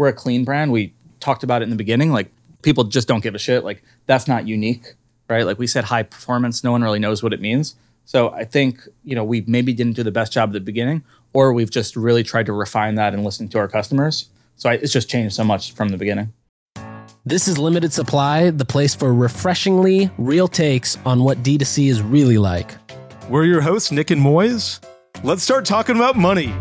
we're a clean brand. We talked about it in the beginning. Like people just don't give a shit. Like that's not unique, right? Like we said, high performance. No one really knows what it means. So I think you know we maybe didn't do the best job at the beginning, or we've just really tried to refine that and listen to our customers. So I, it's just changed so much from the beginning. This is Limited Supply, the place for refreshingly real takes on what D2C is really like. We're your hosts, Nik and Moiz. Let's start talking about money.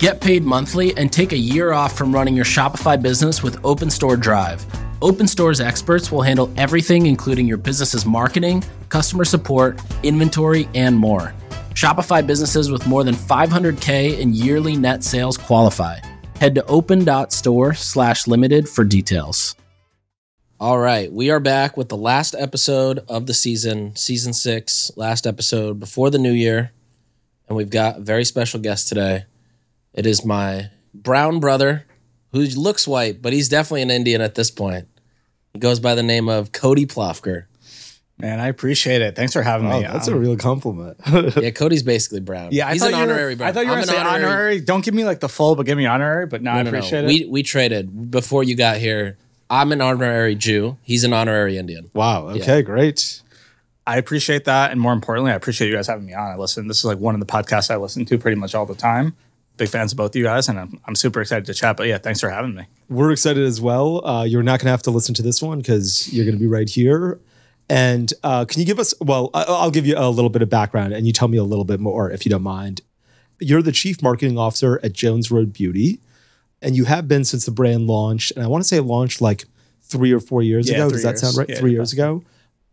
Get paid monthly and take a year off from running your Shopify business with Open Store Drive. Open Store's experts will handle everything, including your business's marketing, customer support, inventory, and more. Shopify businesses with more than 500K in yearly net sales qualify. Head to open.store slash limited for details. All right, we are back with the last episode of the season, season six, last episode before the new year. And we've got a very special guest today. It is my brown brother, who looks white, but he's definitely an Indian at this point. He goes by the name of Cody Plofker. Man, I appreciate it. Thanks for having Oh, me. that's Um, a real compliment. Yeah, Cody's basically brown. yeah. I he's an you were- honorary brown. I thought you were I'm going to an say honorary. Don't give me like the full, but give me honorary. But no, I No, no, no. appreciate it. We we traded before you got here. I'm an honorary Jew. He's an honorary Indian. wow. Okay, great. I appreciate that, and more importantly, I appreciate you guys having me on. I listen. This is like one of the podcasts I listen to pretty much all the time. Big fans of both of you guys, and I'm, I'm super excited to chat. But yeah, thanks for having me. We're excited as well. Uh, you're not going to have to listen to this one because you're going to be right here. And uh, can you give us, well, I- I'll give you a little bit of background and you tell me a little bit more if you don't mind. You're the chief marketing officer at Jones Road Beauty, and you have been since the brand launched. And I want to say it launched like three or four years Yeah, ago. Does that sound right? Yeah, three yeah. years ago.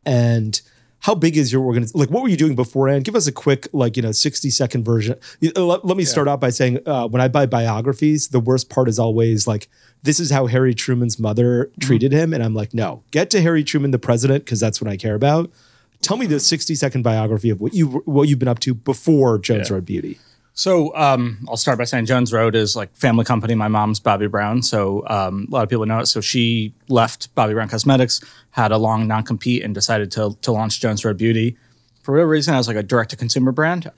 And how big is your organization? Like, what were you doing beforehand? Give us a quick, like, you know, 60 second version. Uh, Let, let me start out by saying uh, when I buy biographies, the worst part is always like, this is how Harry Truman's mother treated him. And I'm like, no, get to Harry Truman, the president, because that's what I care about. Tell me the 60 second biography of what you what you've been up to before Jones Road Beauty. So um, I'll start by saying Jones Road is like family company. My mom's Bobbi Brown, so um, a lot of people know it. So she left Bobbi Brown Cosmetics, had a long non compete, and decided to to launch Jones Road Beauty. For whatever reason, as like a direct to consumer brand.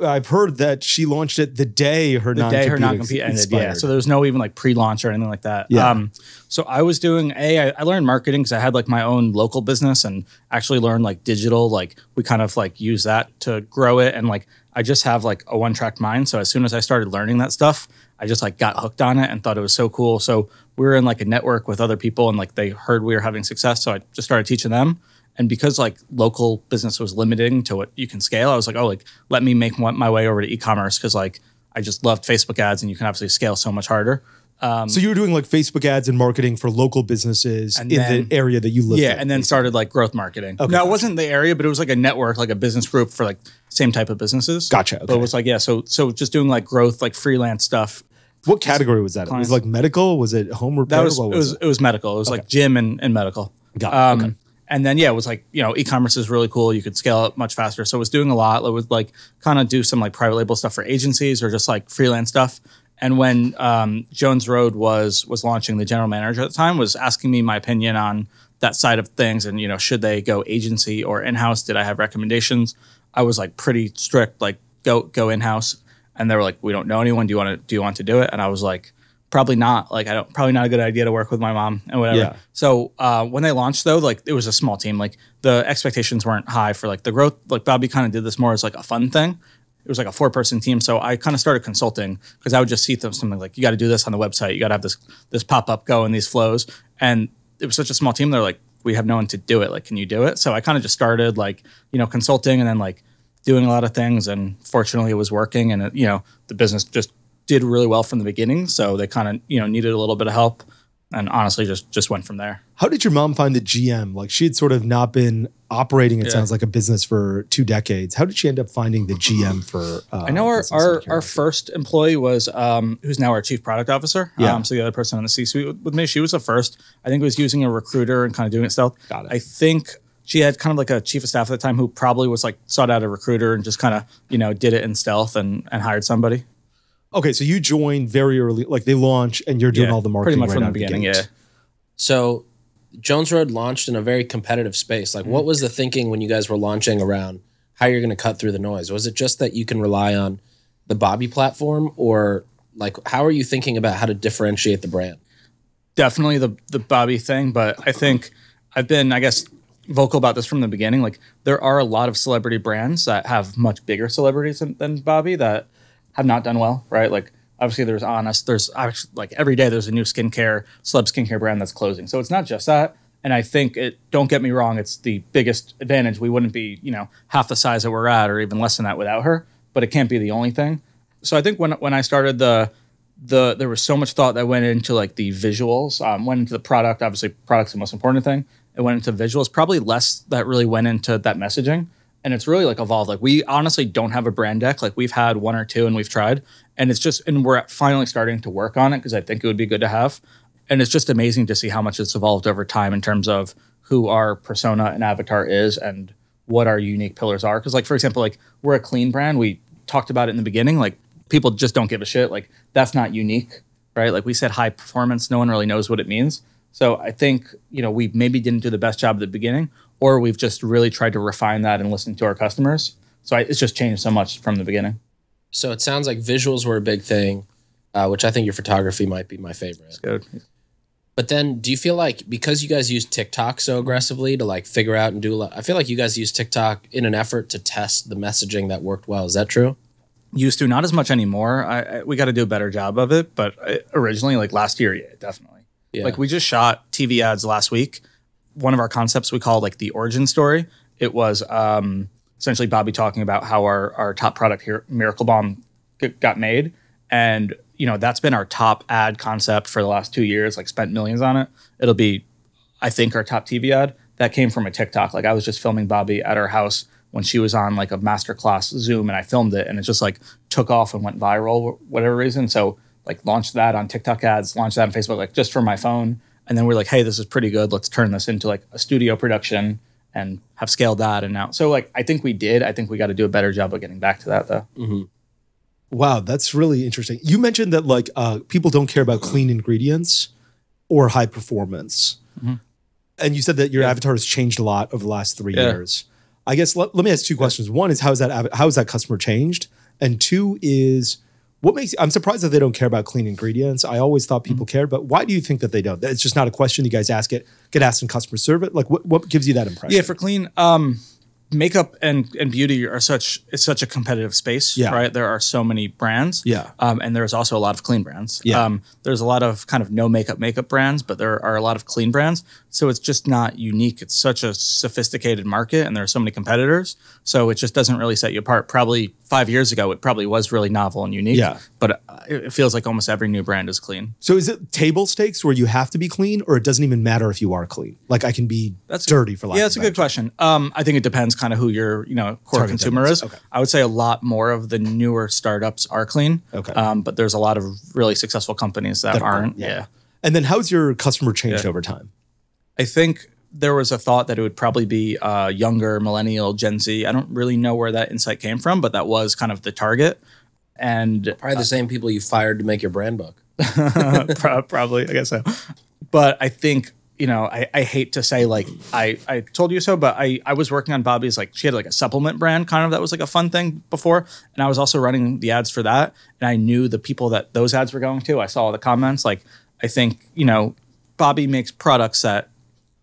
I've heard that she launched it the day her the day her non-compete ended. Yeah, so there was no even like pre-launch or anything like that. Yeah. Um, so I was doing a. I, I learned marketing because I had like my own local business and actually learned like digital. Like we kind of like use that to grow it, and like I just have like a one-track mind. So as soon as I started learning that stuff, I just like got hooked on it and thought it was so cool. So we were in like a network with other people, and like they heard we were having success, so I just started teaching them. And because like local business was limiting to what you can scale, I was like, oh, like let me make my way over to e-commerce because like I just loved Facebook ads, and you can obviously scale so much harder. So you were doing like Facebook ads and marketing for local businesses And in then- the area that you live Yeah, in. and then started like growth marketing. Okay. no, it wasn't the area, but it was like a network, like a business group for like same type of businesses. Gotcha, But it was like yeah, so so just doing like growth, like freelance stuff. What category was that? Was Clients. it like medical? Was it home repair? That was, What it was it was medical. It was like gym and, and medical. Got it, Um, okay. And then yeah, it was like you know e-commerce is really cool. You could scale it much faster. So it was doing a lot. It was like kind of do some like private label stuff for agencies or just like freelance stuff. And when um, Jones Road was was launching, the general manager at the time was asking me my opinion on that side of things, and you know should they go agency or in house? Did I have recommendations? I was like pretty strict, like go go in house. And they were like, we don't know anyone. Do you want to do you want to do it? And I was like, probably not. Like I don't probably not a good idea to work with my mom and whatever. Yeah. So uh, when they launched though, like it was a small team. Like the expectations weren't high for like the growth. Like Bobbi kind of did this more as like a fun thing. It was like a four person team. So I kind of started consulting because I would just see them something like you got to do this on the website. You got to have this this pop up go and these flows. And it was such a small team. They're like, we have no one to do it. Like, can you do it? So I kind of just started like you know consulting and then like doing a lot of things. And fortunately, it was working. And it, you know the business just did really well from the beginning. So they kind of you know needed a little bit of help. And honestly, just just went from there. How did your mom find the GM? Like she had sort of not been operating. It sounds like a business for two decades. How did she end up finding the GM for? Uh, I know our our, our first employee was um, who's now our chief product officer. Yeah. Um, so the other person on the C suite with, with me, she was the first. I think was using a recruiter and kind of doing it stealth. Got it. I think she had kind of like a chief of staff at the time who probably was like sought out a recruiter and just kind of you know did it in stealth and and hired somebody. Okay, so you joined very early, like they launch, and you're doing Yeah, all the marketing pretty much right from the of beginning. gate. yeah. So Jones Road launched in a very competitive space. Like, what mm. was the thinking when you guys were launching around how you're going to cut through the noise? Was it just that you can rely on the Bobbi platform, or Like, how are you thinking about how to differentiate the brand? definitely the the Bobbi thing, but I think I've been, I guess, vocal about this from the beginning. Like there are a lot of celebrity brands that have much bigger celebrities than, than Bobbi that have not done well, right? Like obviously there's Honest, there's actually like every day there's a new skincare, celeb skincare brand that's closing. So it's not just that. And I think it. Don't get me wrong, it's the biggest advantage. We wouldn't be, you know, half the size that we're at, or even less than that without her. But it can't be the only thing. So I think when when I started the the there was so much thought that went into like the visuals, um, went into the product. Obviously, product's the most important thing. It went into visuals. Probably less that really went into that messaging. And it's really like evolved. Like we honestly don't have a brand deck. Like we've had one or two, and we've tried, and it's just and we're finally starting to work on it because I think it would be good to have. And it's just amazing to see how much it's evolved over time in terms of who our persona and avatar is and what our unique pillars are. Because like for example, like we're a clean brand. We talked about it in the beginning. Like people just don't give a shit. Like that's not unique, right? Like we said high performance, no one really knows what it means. So I think, you know, we maybe didn't do the best job at the beginning, or we've just really tried to refine that and listen to our customers. So I, it's just changed so much from the beginning. So it sounds like visuals were a big thing, uh, which I think your photography might be my favorite. That's good. But then, do you feel like because you guys use TikTok so aggressively to like figure out and do a lot? I feel like you guys use TikTok in an effort to test the messaging that worked well. Is that true? Used to, not as much anymore. I, I we got to do a better job of it. But I, originally, like last year, yeah, definitely. Yeah. Like we just shot TV ads last week. One of our concepts we call like the origin story. It was um, essentially Bobbi talking about how our our top product here, Miracle Balm, got made, and you know that's been our top ad concept for the last two years. Like spent millions on it. It'll be, I think, our top TV ad that came from a TikTok. Like I was just filming Bobbi at our house when she was on like a masterclass Zoom, and I filmed it, and it just like took off and went viral, whatever reason. So like launched that on TikTok ads, launched that on Facebook, like just for my phone. And then we're like, hey, this is pretty good. Let's turn this into like a studio production and have scaled that. And now, so like, I think we did. I think we got to do a better job of getting back to that though. Wow, that's really interesting. You mentioned that like uh, people don't care about clean ingredients or high performance, and you said that your avatar has changed a lot over the last three Yeah. years. I guess let, let me ask two questions. One is how is that av- how has that customer changed, and two is what makes I'm surprised that they don't care about clean ingredients. I always thought people cared, but why do you think that they don't? It's just not a question you guys ask it. Get asked in customer service. Like what, what gives you that impression? Yeah, for clean, um, makeup and, and beauty are such it's such a competitive space. Yeah. Right. There are so many brands. Yeah. Um, and there's also a lot of clean brands. Yeah. Um, there's a lot of kind of no makeup makeup brands, but there are a lot of clean brands. So it's just not unique. It's such a sophisticated market and there are so many competitors. So it just doesn't really set you apart. Probably five years ago, it probably was really novel and unique. Yeah. But uh, it feels like almost every new brand is clean. So is it table stakes where you have to be clean, or it doesn't even matter if you are clean? Like I can be That's dirty for lack Yeah, of that's a good question. Um, I think it depends kind of who your you know core Target consumer demo is. Okay. I would say a lot more of the newer startups are clean. Okay. Um, but there's a lot of really successful companies that, That aren't, aren't. yeah. Yeah. And then how's your customer changed Yeah. over time? I think there was a thought that it would probably be uh, younger, millennial, Gen Z. I don't really know where that insight came from, but that was kind of the target. And Probably the same people you fired to make your brand book. Probably, I guess so. But I think you know, I, I hate to say like I I told you so, but I I was working on Bobbi's like she had like a supplement brand kind of that was like a fun thing before, and I was also running the ads for that, and I knew the people that those ads were going to. I saw all the comments. Like I think you know, Bobbi makes products that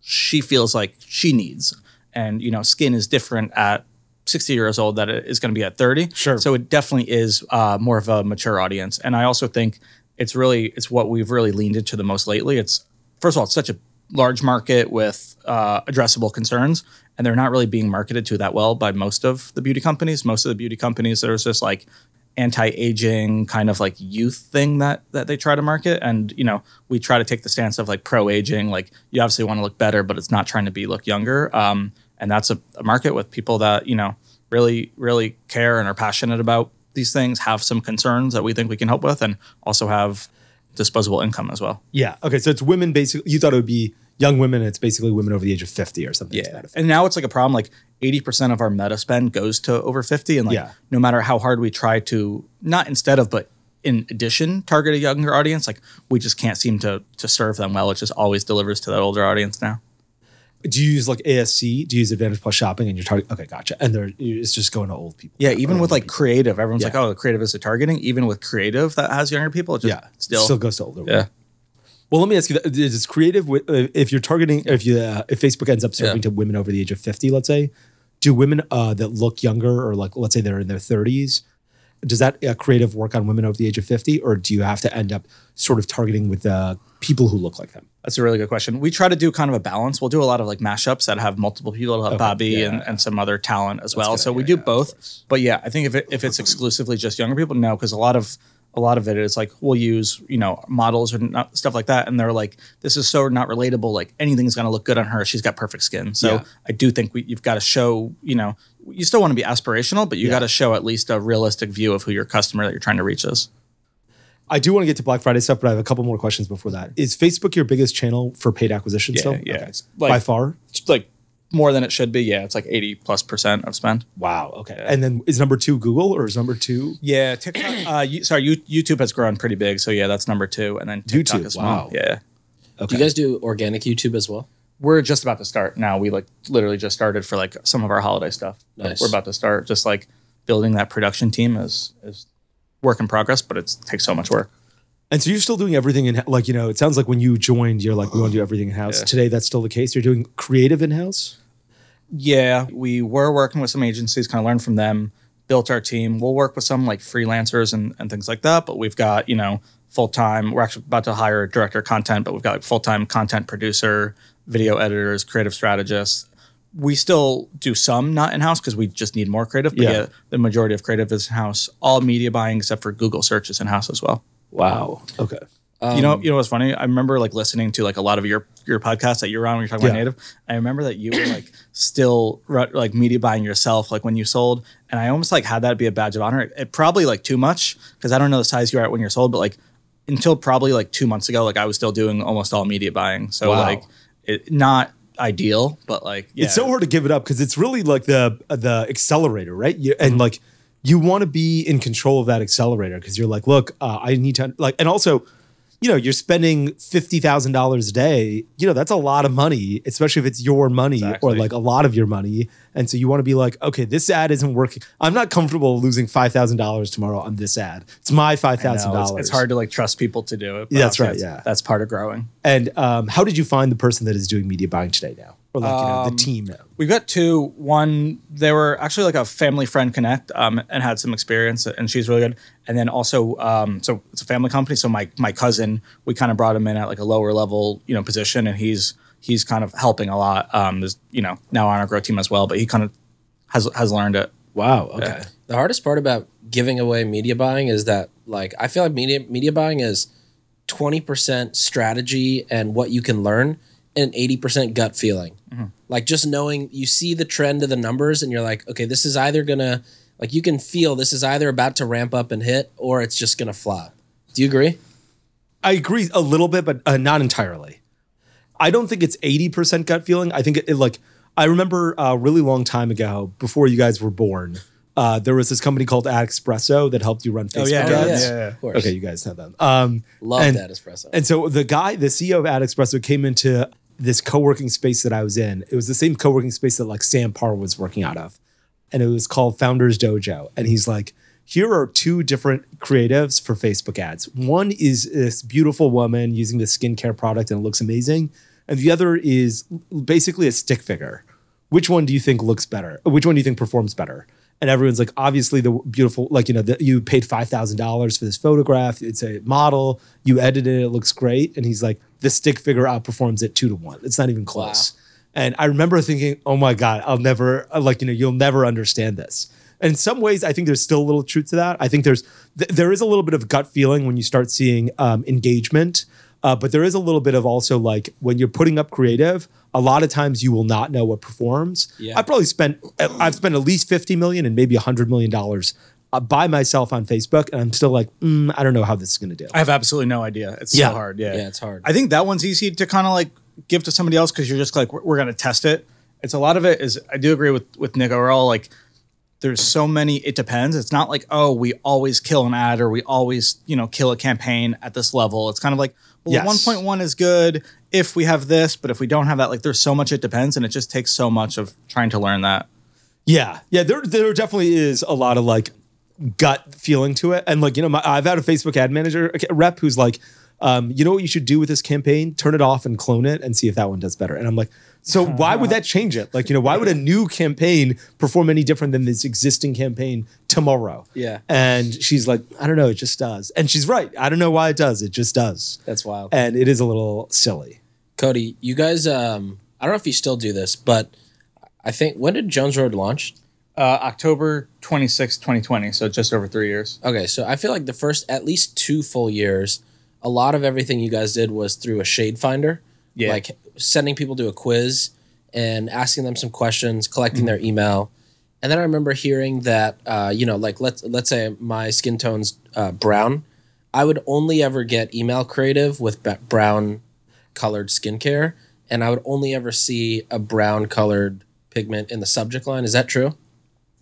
she feels like she needs, and you know, skin is different at. 60 years old that it is going to be at 30 Sure. so it definitely is uh, more of a mature audience and i also think it's really it's what we've really leaned into the most lately it's first of all it's such a large market with uh, addressable concerns and they're not really being marketed to that well by most of the beauty companies most of the beauty companies there's this like anti-aging kind of like youth thing that that they try to market and you know we try to take the stance of like pro-aging like you obviously want to look better but it's not trying to be look younger um, and that's a, a market with people that you know really really care and are passionate about these things have some concerns that we think we can help with and also have disposable income as well Yeah. Okay. So it's women basically. You thought it would be young women, it's basically women over the age of fifty or something. effect. And now it's like a problem. Like 80% of our meta spend goes to over 50. And like, Yeah. no matter how hard we try to, not instead of, but in addition, target a younger audience, like we just can't seem to to serve them well. It just always delivers to that older audience now. Do you use like ASC? Do you use Advantage Plus Shopping and you're targeting? Okay, gotcha. And they're it's just going to old people. Yeah, even with like people. creative, everyone's Yeah. like, "Oh, creative is a targeting." Even with creative that has younger people, it just yeah, still, still goes to older. yeah. Well, let me ask you: that. Is creative uh, if you're targeting if you uh, if Facebook ends up serving Yeah. to women over the age of fifty, let's say, do women uh, that look younger or like let's say they're in their thirties, does that uh, creative work on women over the age of fifty, or do you have to end up sort of targeting with uh, people who look like them? That's a really good question. We try to do kind of a balance. We'll do a lot of like mashups that have multiple people, have Bobbi yeah. and, and some other talent as well. good So we do yeah, both. But yeah, I think if it, if it's exclusively just younger people, no, because a lot of a lot of it is like we'll use you know models or not, stuff like that, and they're like, this is so not relatable. Like anything's gonna look good on her. She's got perfect skin. So Yeah. I do think we, you've got to show you know you still want to be aspirational, but you got to show at least a realistic view of who your customer that you're trying to reach is. I do want to get to Black Friday stuff, but I have a couple more questions before that. Is Facebook your biggest channel for paid acquisition Yeah, still? yeah. Okay. Like- By far? Like more than it should be. Yeah, it's like eighty plus percent of spend. Wow. Okay. And then is number two Google or is number two? Yeah, TikTok. uh, you, sorry, you, YouTube has grown pretty big, so yeah, that's number two, and then TikTok YouTube, is small. wow. Yeah, Do you guys do organic YouTube as well? we're just about to start now. We like literally just started for like some of our holiday stuff. But Nice. We're about to start. Just like building that production team is is work in progress, but it takes so much work. And so you're still doing everything in like you know it sounds like when you joined you're like we want to do everything in house. Yeah. Today that's still the case. You're doing creative in house. Yeah, we were working with some agencies, kind of learned from them, built our team. We'll work with some like freelancers and, and things like that, but we've got, you know, full time. We're actually about to hire a director of content, but we've got like full time content producer, video editors, creative strategists. We still do some not in house because we just need more creative, but Yeah. yeah. the majority of creative is in house. All media buying except for Google search is in house as well. Wow. Okay. you know, you know what's funny? I remember like listening to like a lot of your your podcasts that you were on when you're talking Yeah. about native. I remember that you were like still like media buying yourself, like when you sold, and I almost like had that be a badge of honor. It, it probably like too much because I don't know the size you're at when you're sold, but like until probably like two months ago, like I was still doing almost all media buying. So Wow. like it not ideal, but like yeah, It's so hard to give it up because it's really like the the accelerator, right? You, Mm-hmm. and like you want to be in control of that accelerator because you're like, look, uh, I need to like, and also, you know, you're spending fifty thousand dollars a day. You know, that's a lot of money, especially if it's your money or like a lot of your money. And so you want to be like, okay, this ad isn't working. I'm not comfortable losing five thousand dollars tomorrow on this ad. It's my five thousand dollars. It's, it's hard to like trust people to do it. but That's right, yeah. that's part of growing. And um, how did you find the person that is doing media buying today now, or like you know Um, the team now? We've got two. One, they were actually like a family friend connect um, and had some experience, and she's really good. And then also, um, so it's a family company. So my my cousin, we kind of brought him in at like a lower level, you know, position, and he's he's kind of helping a lot. Um, there's you know now on our grow team as well, but he kind of has has learned it. Wow. Okay. The hardest part about giving away media buying is that like I feel like media media buying is 20% strategy and what you can learn and 80% gut feeling. Like just knowing you see the trend of the numbers and you're like, okay, this is either going to like you can feel this is either about to ramp up and hit or it's just going to flop. Do you agree? I agree a little bit, but uh, not entirely. I don't think it's 80% gut feeling. I think it, it, like, I remember a really long time ago, before you guys were born, uh, there was this company called Ad Espresso that helped you run Facebook yeah, ads. yeah, yeah. Of course. Okay, you guys know them. Um, Love and- that espresso. And so the guy, the CEO of Ad Espresso, came into this co-working space that I was in. It was the same co-working space that like Sam Parr was working out of. And it was called Founders Dojo. And he's like, here are two different creatives for Facebook ads. One is this beautiful woman using this skincare product and it looks amazing. And the other is basically a stick figure. Which one do you think looks better? Which one do you think performs better? And everyone's like, obviously, the beautiful, like, you know, the, you paid $5,000 for this photograph. It's a model. You edited it. It looks great. And he's like, the stick figure outperforms it two to one. It's not even close. And I remember thinking, oh my God, I'll never, like, you know, you'll never understand this. And in some ways, I think there's still a little truth to that. I think there's, th- there is a little bit of gut feeling when you start seeing um, engagement. Uh, but there is a little bit of also like when you're putting up creative, a lot of times you will not know what performs. Yeah. I probably spent, I've spent at least 50 million and maybe 100 million dollars uh, by myself on Facebook. And I'm still like, mm, I don't know how this is going to do. I have absolutely no idea. It's Yeah. so hard. Yeah, Yeah, it's hard. I think that one's easy to kind of like give to somebody else because you're just like we're, we're going to test it. It's a lot of it is I do agree with with Nik. We're all like there's so many. It depends. It's not like oh we always kill an ad or we always you know kill a campaign at this level. It's kind of like well Yes. 1.1 is good if we have this, but if we don't have that, like there's so much it depends, and it just takes so much of trying to learn that. Yeah, yeah. There, there definitely is a lot of like gut feeling to it, and like you know, my, I've had a Facebook ad manager a rep who's like, um, you know what you should do with this campaign? Turn it off and clone it, and see if that one does better. And I'm like, so why would that change it? Like you know, why would a new campaign perform any different than this existing campaign tomorrow? Yeah. And she's like, I don't know, it just does, and she's right. I don't know why it does. It just does. That's wild. and it is a little silly. Cody, you guys, um, I don't know if you still do this, but I think when did Jones Road launch? Uh, October 26, 2020, so just over three years. Okay, so I feel like the first at least two full years, a lot of everything you guys did was through a shade finder. Yeah. Like sending people to a quiz and asking them some questions, collecting their email. And then I remember hearing that uh, you know, like let's let's say my skin tone's uh, brown. I would only ever get email creative with brown colored skincare, and I would only ever see a brown colored pigment in the subject line. Is that true?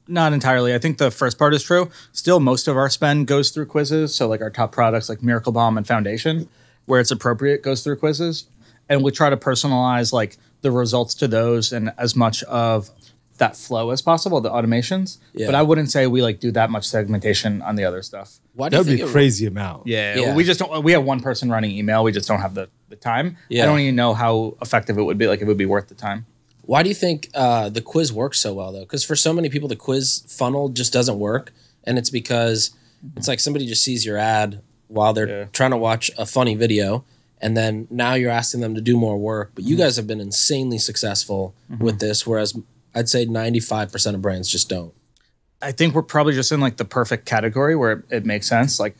Not entirely. I think the first part is true. Still, most of our spend goes through quizzes. So, like our top products, like Miracle Balm and Foundation, where it's appropriate, goes through quizzes, and we try to personalize like the results to those and as much of that flow as possible, the automations. Yeah. But I wouldn't say we like do that much segmentation on the other stuff. Why do That you would be think a it- crazy amount. Yeah, Yeah. we just don't. We have one person running email. We just don't have the the time. Yeah. I don't even know how effective it would be. Like, it would be worth the time. Why do you think uh, the quiz works so well though? Because for so many people, the quiz funnel just doesn't work, and it's because it's like somebody just sees your ad while they're Yeah. trying to watch a funny video, and then now you're asking them to do more work. But Mm-hmm. you guys have been insanely successful with this, whereas I'd say 95 percent of brands just don't. I think we're probably just in like the perfect category where it, it makes sense. Like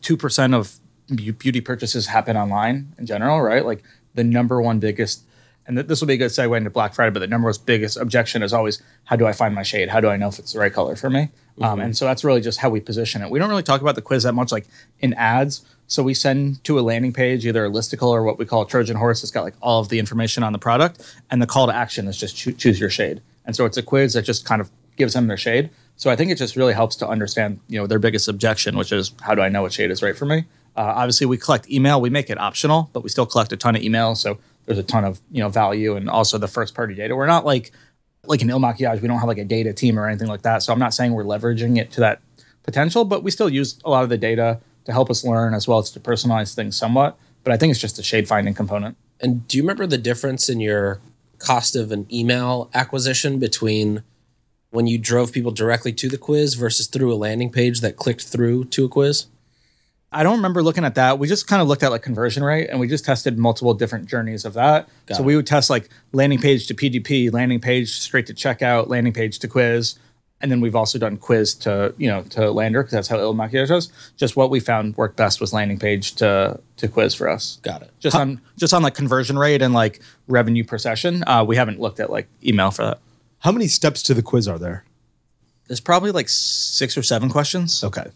two percent of beauty purchases happen online in general, right? Like the number one biggest, and th- this will be a good segue into Black Friday. But the number one biggest objection is always, how do I find my shade? How do I know if it's the right color for me? Um, and so that's really just how we position it. We don't really talk about the quiz that much, like in ads. So we send to a landing page, either a listicle or what we call a Trojan horse. It's got like all of the information on the product, and the call to action is just choo- choose your shade. And so it's a quiz that just kind of gives them their shade. So I think it just really helps to understand, you know, their biggest objection, which is how do I know what shade is right for me? Uh, obviously, we collect email. We make it optional, but we still collect a ton of email. So there's a ton of you know value and also the first party data. We're not like like an Il Makiage. We don't have like a data team or anything like that. So I'm not saying we're leveraging it to that potential, but we still use a lot of the data to help us learn as well as to personalize things somewhat. But I think it's just a shade finding component. And do you remember the difference in your cost of an email acquisition between when you drove people directly to the quiz versus through a landing page that clicked through to a quiz? I don't remember looking at that. We just kind of looked at like conversion rate and we just tested multiple different journeys of that. Got so it. we would test like landing page to PDP, landing page straight to checkout, landing page to quiz. And then we've also done quiz to, you know, to lander because that's how Il Makiage does. Just what we found worked best was landing page to to quiz for us. Got it. Just on just on like conversion rate and like revenue per session. Uh, we haven't looked at like email for that. How many steps to the quiz are there? There's probably like six or seven questions. Okay.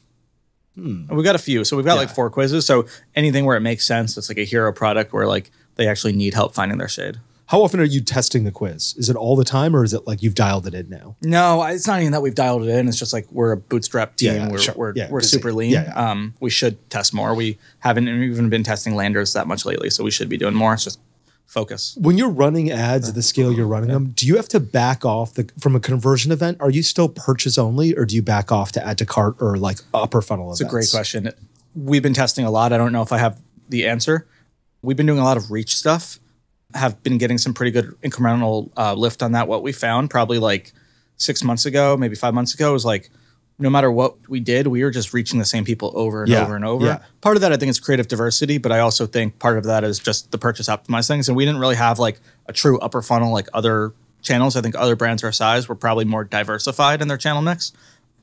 We've got a few. So we've got like four quizzes. So anything where it makes sense, it's like a hero product where like they actually need help finding their shade. How often are you testing the quiz? Is it all the time or is it like you've dialed it in now? No, it's not even that we've dialed it in. It's just like we're a bootstrap team. Yeah, yeah, we're sure. we're, Yeah, we're super lean. Yeah, yeah. Um, we should test more. We haven't even been testing landers that much lately, so we should be doing more. It's just focus. When you're running ads at the scale you're running them, do you have to back off the, from a conversion event? Are you still purchase only or do you back off to add to cart or like upper funnel It's a great question. We've been testing a lot. I don't know if I have the answer. We've been doing a lot of reach stuff. Have been getting some pretty good incremental uh, lift on that. What we found probably like six months ago, maybe five months ago, was like no matter what we did, we were just reaching the same people over and Yeah, over and over. yeah. Part of that, I think, is creative diversity, but I also think part of that is just the purchase optimized things. And we didn't really have like a true upper funnel like other channels. I think other brands our size were probably more diversified in their channel mix.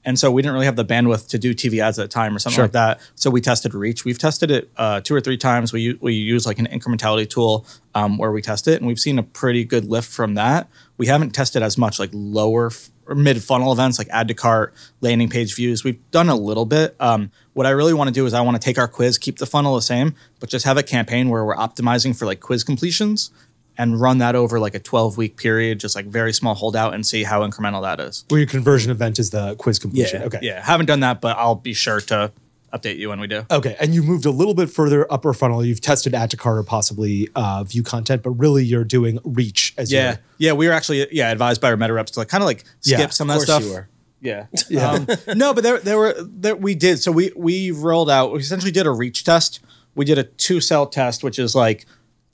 And so we didn't really have the bandwidth to do TV ads at a time or something Sure. like that. So we tested reach. We've tested it uh, two or three times. We we use like an incrementality tool um, where we test it, and we've seen a pretty good lift from that. We haven't tested as much like lower f- mid funnel events like add to cart, landing page views. We've done a little bit. Um, what I really want to do is I want to take our quiz, keep the funnel the same, but just have a campaign where we're optimizing for like quiz completions and run that over like a 12 week period, just like very small holdout and see how incremental that is. Where your conversion event is the quiz completion. Yeah. Okay. Yeah. Haven't done that, but I'll be sure to update you when we do. Okay, and you moved a little bit further upper funnel. You've tested add to cart or possibly uh, view content, but really you're doing reach as Yeah, yeah, we were actually yeah advised by our meta reps to like kind of like skip Yeah, some Of of that stuff. you were. Yeah. Um, no, but there there were there we did. So we we rolled out. We essentially did a reach test. We did a two cell test, which is like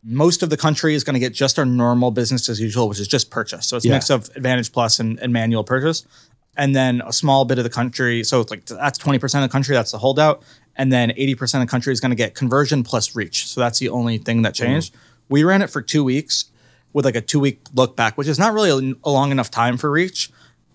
most of the country is going to get just our normal business as usual, which is just purchase. So it's Yeah. a mix of Advantage Plus and, and manual purchase. And then a small bit of the country. So it's like that's 20% of the country. That's the holdout. And then 80% of the country is going to get conversion plus reach. So that's the only thing that mm-hmm. changed. We ran it for two weeks with like a two week look back, which is not really a, a long enough time for reach.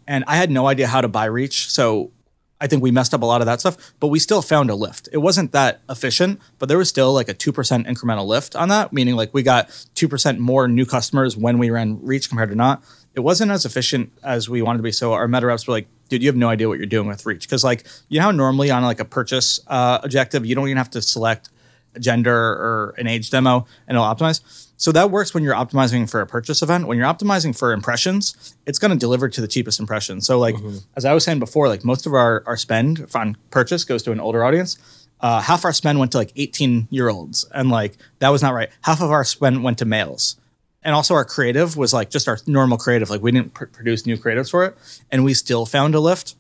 And I had no idea how to buy reach. So I think we messed up a lot of that stuff, but we still found a lift. It wasn't that efficient, but there was still like a 2% incremental lift on that, meaning like we got 2% more new customers when we ran reach compared to not. It wasn't as efficient as we wanted to be. So our meta reps were like, dude, you have no idea what you're doing with reach. Cause like, you know how normally on like a purchase uh, objective, you don't even have to select a gender or an age demo and it'll optimize. So that works when you're optimizing for a purchase event. When you're optimizing for impressions, it's going to deliver to the cheapest impression. So like as I was saying before, like most of our our spend on purchase goes to an older audience. Uh, half our spend went to like 18 year olds, and like that was not right. Half of our spend went to males, and also our creative was like just our normal creative. Like we didn't pr- produce new creatives for it, and we still found a lift.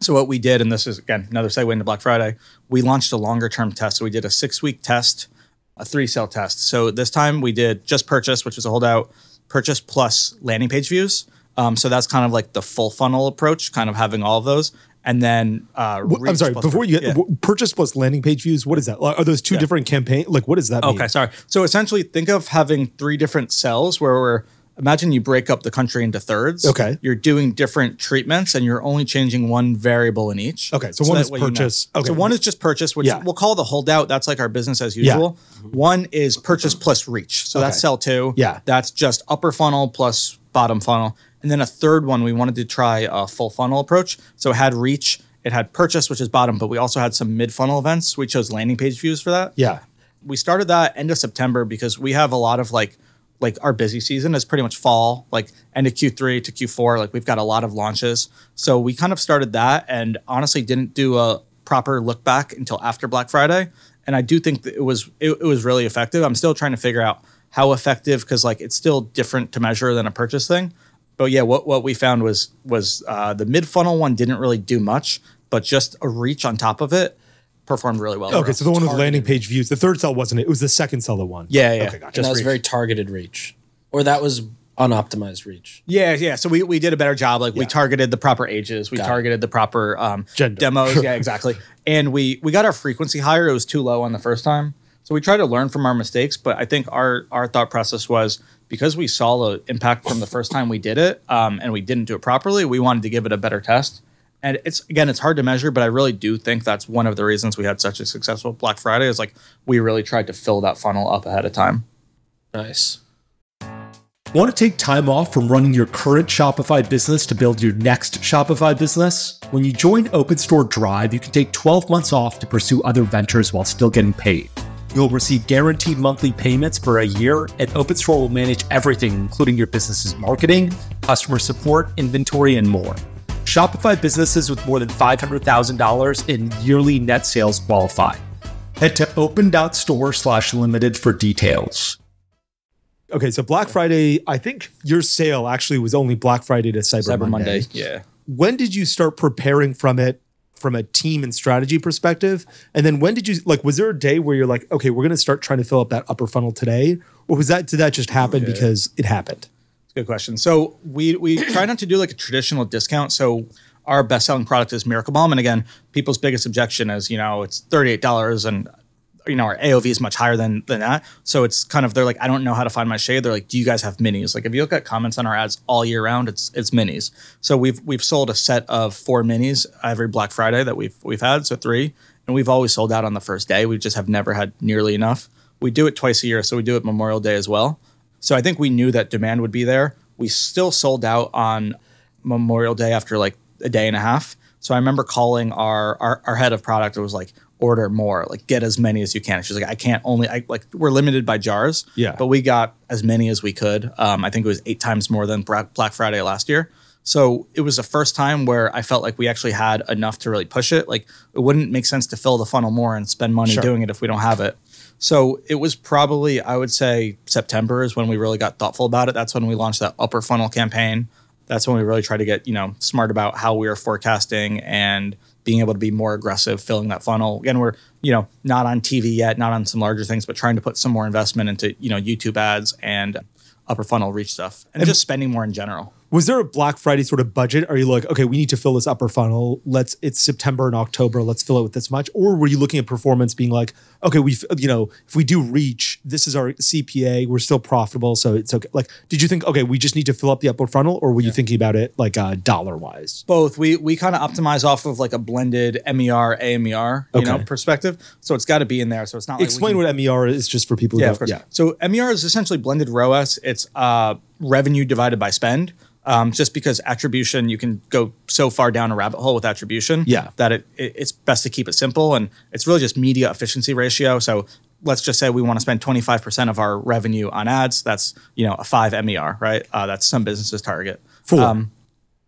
So what we did, and this is again another segue into Black Friday, we launched a longer term test. So we did a six week test, a three cell test. So this time we did just purchase, which was a holdout, purchase plus landing page views. Um, so that's kind of like the full funnel approach, kind of having all of those, and then uh, I'm sorry. Before you get yeah. purchase plus landing page views, what is that? Are those two different campaign? Like, what does that mean? Okay, sorry. So essentially, think of having three different cells where we're imagine you break up the country into thirds. Okay. You're doing different treatments and you're only changing one variable in each. Okay, so one that is way you know. purchase. Okay. So one is just purchase, which Yeah. we'll call the holdout. That's like our business as usual. One is purchase plus reach. So that's cell two. Yeah. That's just upper funnel plus bottom funnel. And then a third one, we wanted to try a full funnel approach. So it had reach, it had purchase, which is bottom, but we also had some mid funnel events. We chose landing page views for that Yeah. we started that end of September because we have a lot of like like our busy season is pretty much fall, like end of Q3 to Q4. Like we've got a lot of launches. So we kind of started that and honestly didn't do a proper look back until after Black Friday. And I do think that it was it, it was really effective. I'm still trying to figure out how effective because like it's still different to measure than a purchase thing. But yeah, what what we found was was uh, the mid funnel one didn't really do much, but just a reach on top of it performed really well. Okay, so the one with landing page views, the third cell wasn't it? It was the second cell that won. Yeah, yeah. Okay, gotcha. And that was reach. very targeted reach, or that was unoptimized reach. Yeah, yeah. So we, we did a better job. Like we targeted the proper ages. We Got it. targeted the proper um, demos. yeah, exactly. And we we got our frequency higher. It was too low on the first time. So we tried to learn from our mistakes. But I think our our thought process was because we saw the impact from the first time we did it, um, and we didn't do it properly. We wanted to give it a better test. And it's again, it's hard to measure, but I really do think that's one of the reasons we had such a successful Black Friday. Is like we really tried to fill that funnel up ahead of time. Nice. Want to take time off from running your current Shopify business to build your next Shopify business? When you join Open Store Drive, you can take 12 months off to pursue other ventures while still getting paid. You'll receive guaranteed monthly payments for a year, and Open Store will manage everything, including your business's marketing, customer support, inventory, and more. Shopify businesses with more than $500,000 in yearly net sales qualify. Head to open.store slash limited for details. Okay, so Black Friday, I think your sale actually was only Black Friday to Cyber, Cyber Monday. Monday, yeah. When did you start preparing from it from a team and strategy perspective? And then when did you like was there a day where you're like, okay, we're gonna start trying to fill up that upper funnel today? Or was that did that just happen because it happened? Good question. So we we try not to do like a traditional discount. So our best selling product is Miracle Balm, and again, people's biggest objection is you know it's thirty eight dollars, and you know our AOV is much higher than than that. So it's kind of they're like I don't know how to find my shade. They're like, do you guys have minis? Like if you look at comments on our ads all year round, it's it's minis. So we've we've sold a set of four minis every Black Friday that we've we've had, so three, and we've always sold out on the first day. We just have never had nearly enough. We do it twice a year, so we do it Memorial Day as well. So I think we knew that demand would be there. We still sold out on Memorial Day after like a day and a half. So I remember calling our our, our head of product. It was like order more, like get as many as you can. She's like, I can't only I like we're limited by jars. Yeah. But we got as many as we could. Um, I think it was eight times more than Black Friday last year. So it was the first time where I felt like we actually had enough to really push it. Like it wouldn't make sense to fill the funnel more and spend money Sure. doing it if we don't have it. So it was probably, I would say, September is when we really got thoughtful about it. That's when we launched that upper funnel campaign. That's when we really tried to get, you know, smart about how we were forecasting and being able to be more aggressive filling that funnel. Again, we're, you know, not on TV yet, not on some larger things, but trying to put some more investment into, you know, YouTube ads and upper funnel reach stuff and just spending more in general. Was there a Black Friday sort of budget? Are you like, okay, we need to fill this upper funnel. Let's it's September and October. Let's fill it with this much. Or were you looking at performance, being like, okay, we you know if we do reach, this is our CPA. We're still profitable, so it's okay. Like, did you think, okay, we just need to fill up the upper funnel, or were you thinking about it like uh, dollar wise? both we we kind of optimize off of like a blended MER AMER you know perspective so it's got to be in there so it's not like Explain can- what MER is, just for people. Who yeah of course Yeah. so MER is essentially blended ROAS it's uh revenue divided by spend um, just because attribution you can go so far down a rabbit hole with attribution Yeah. that it, it it's best to keep it simple and it's really just media efficiency ratio so let's just say we want to spend 25% of our revenue on ads that's you know a 5 MER right uh, that's some businesses target Four. Um,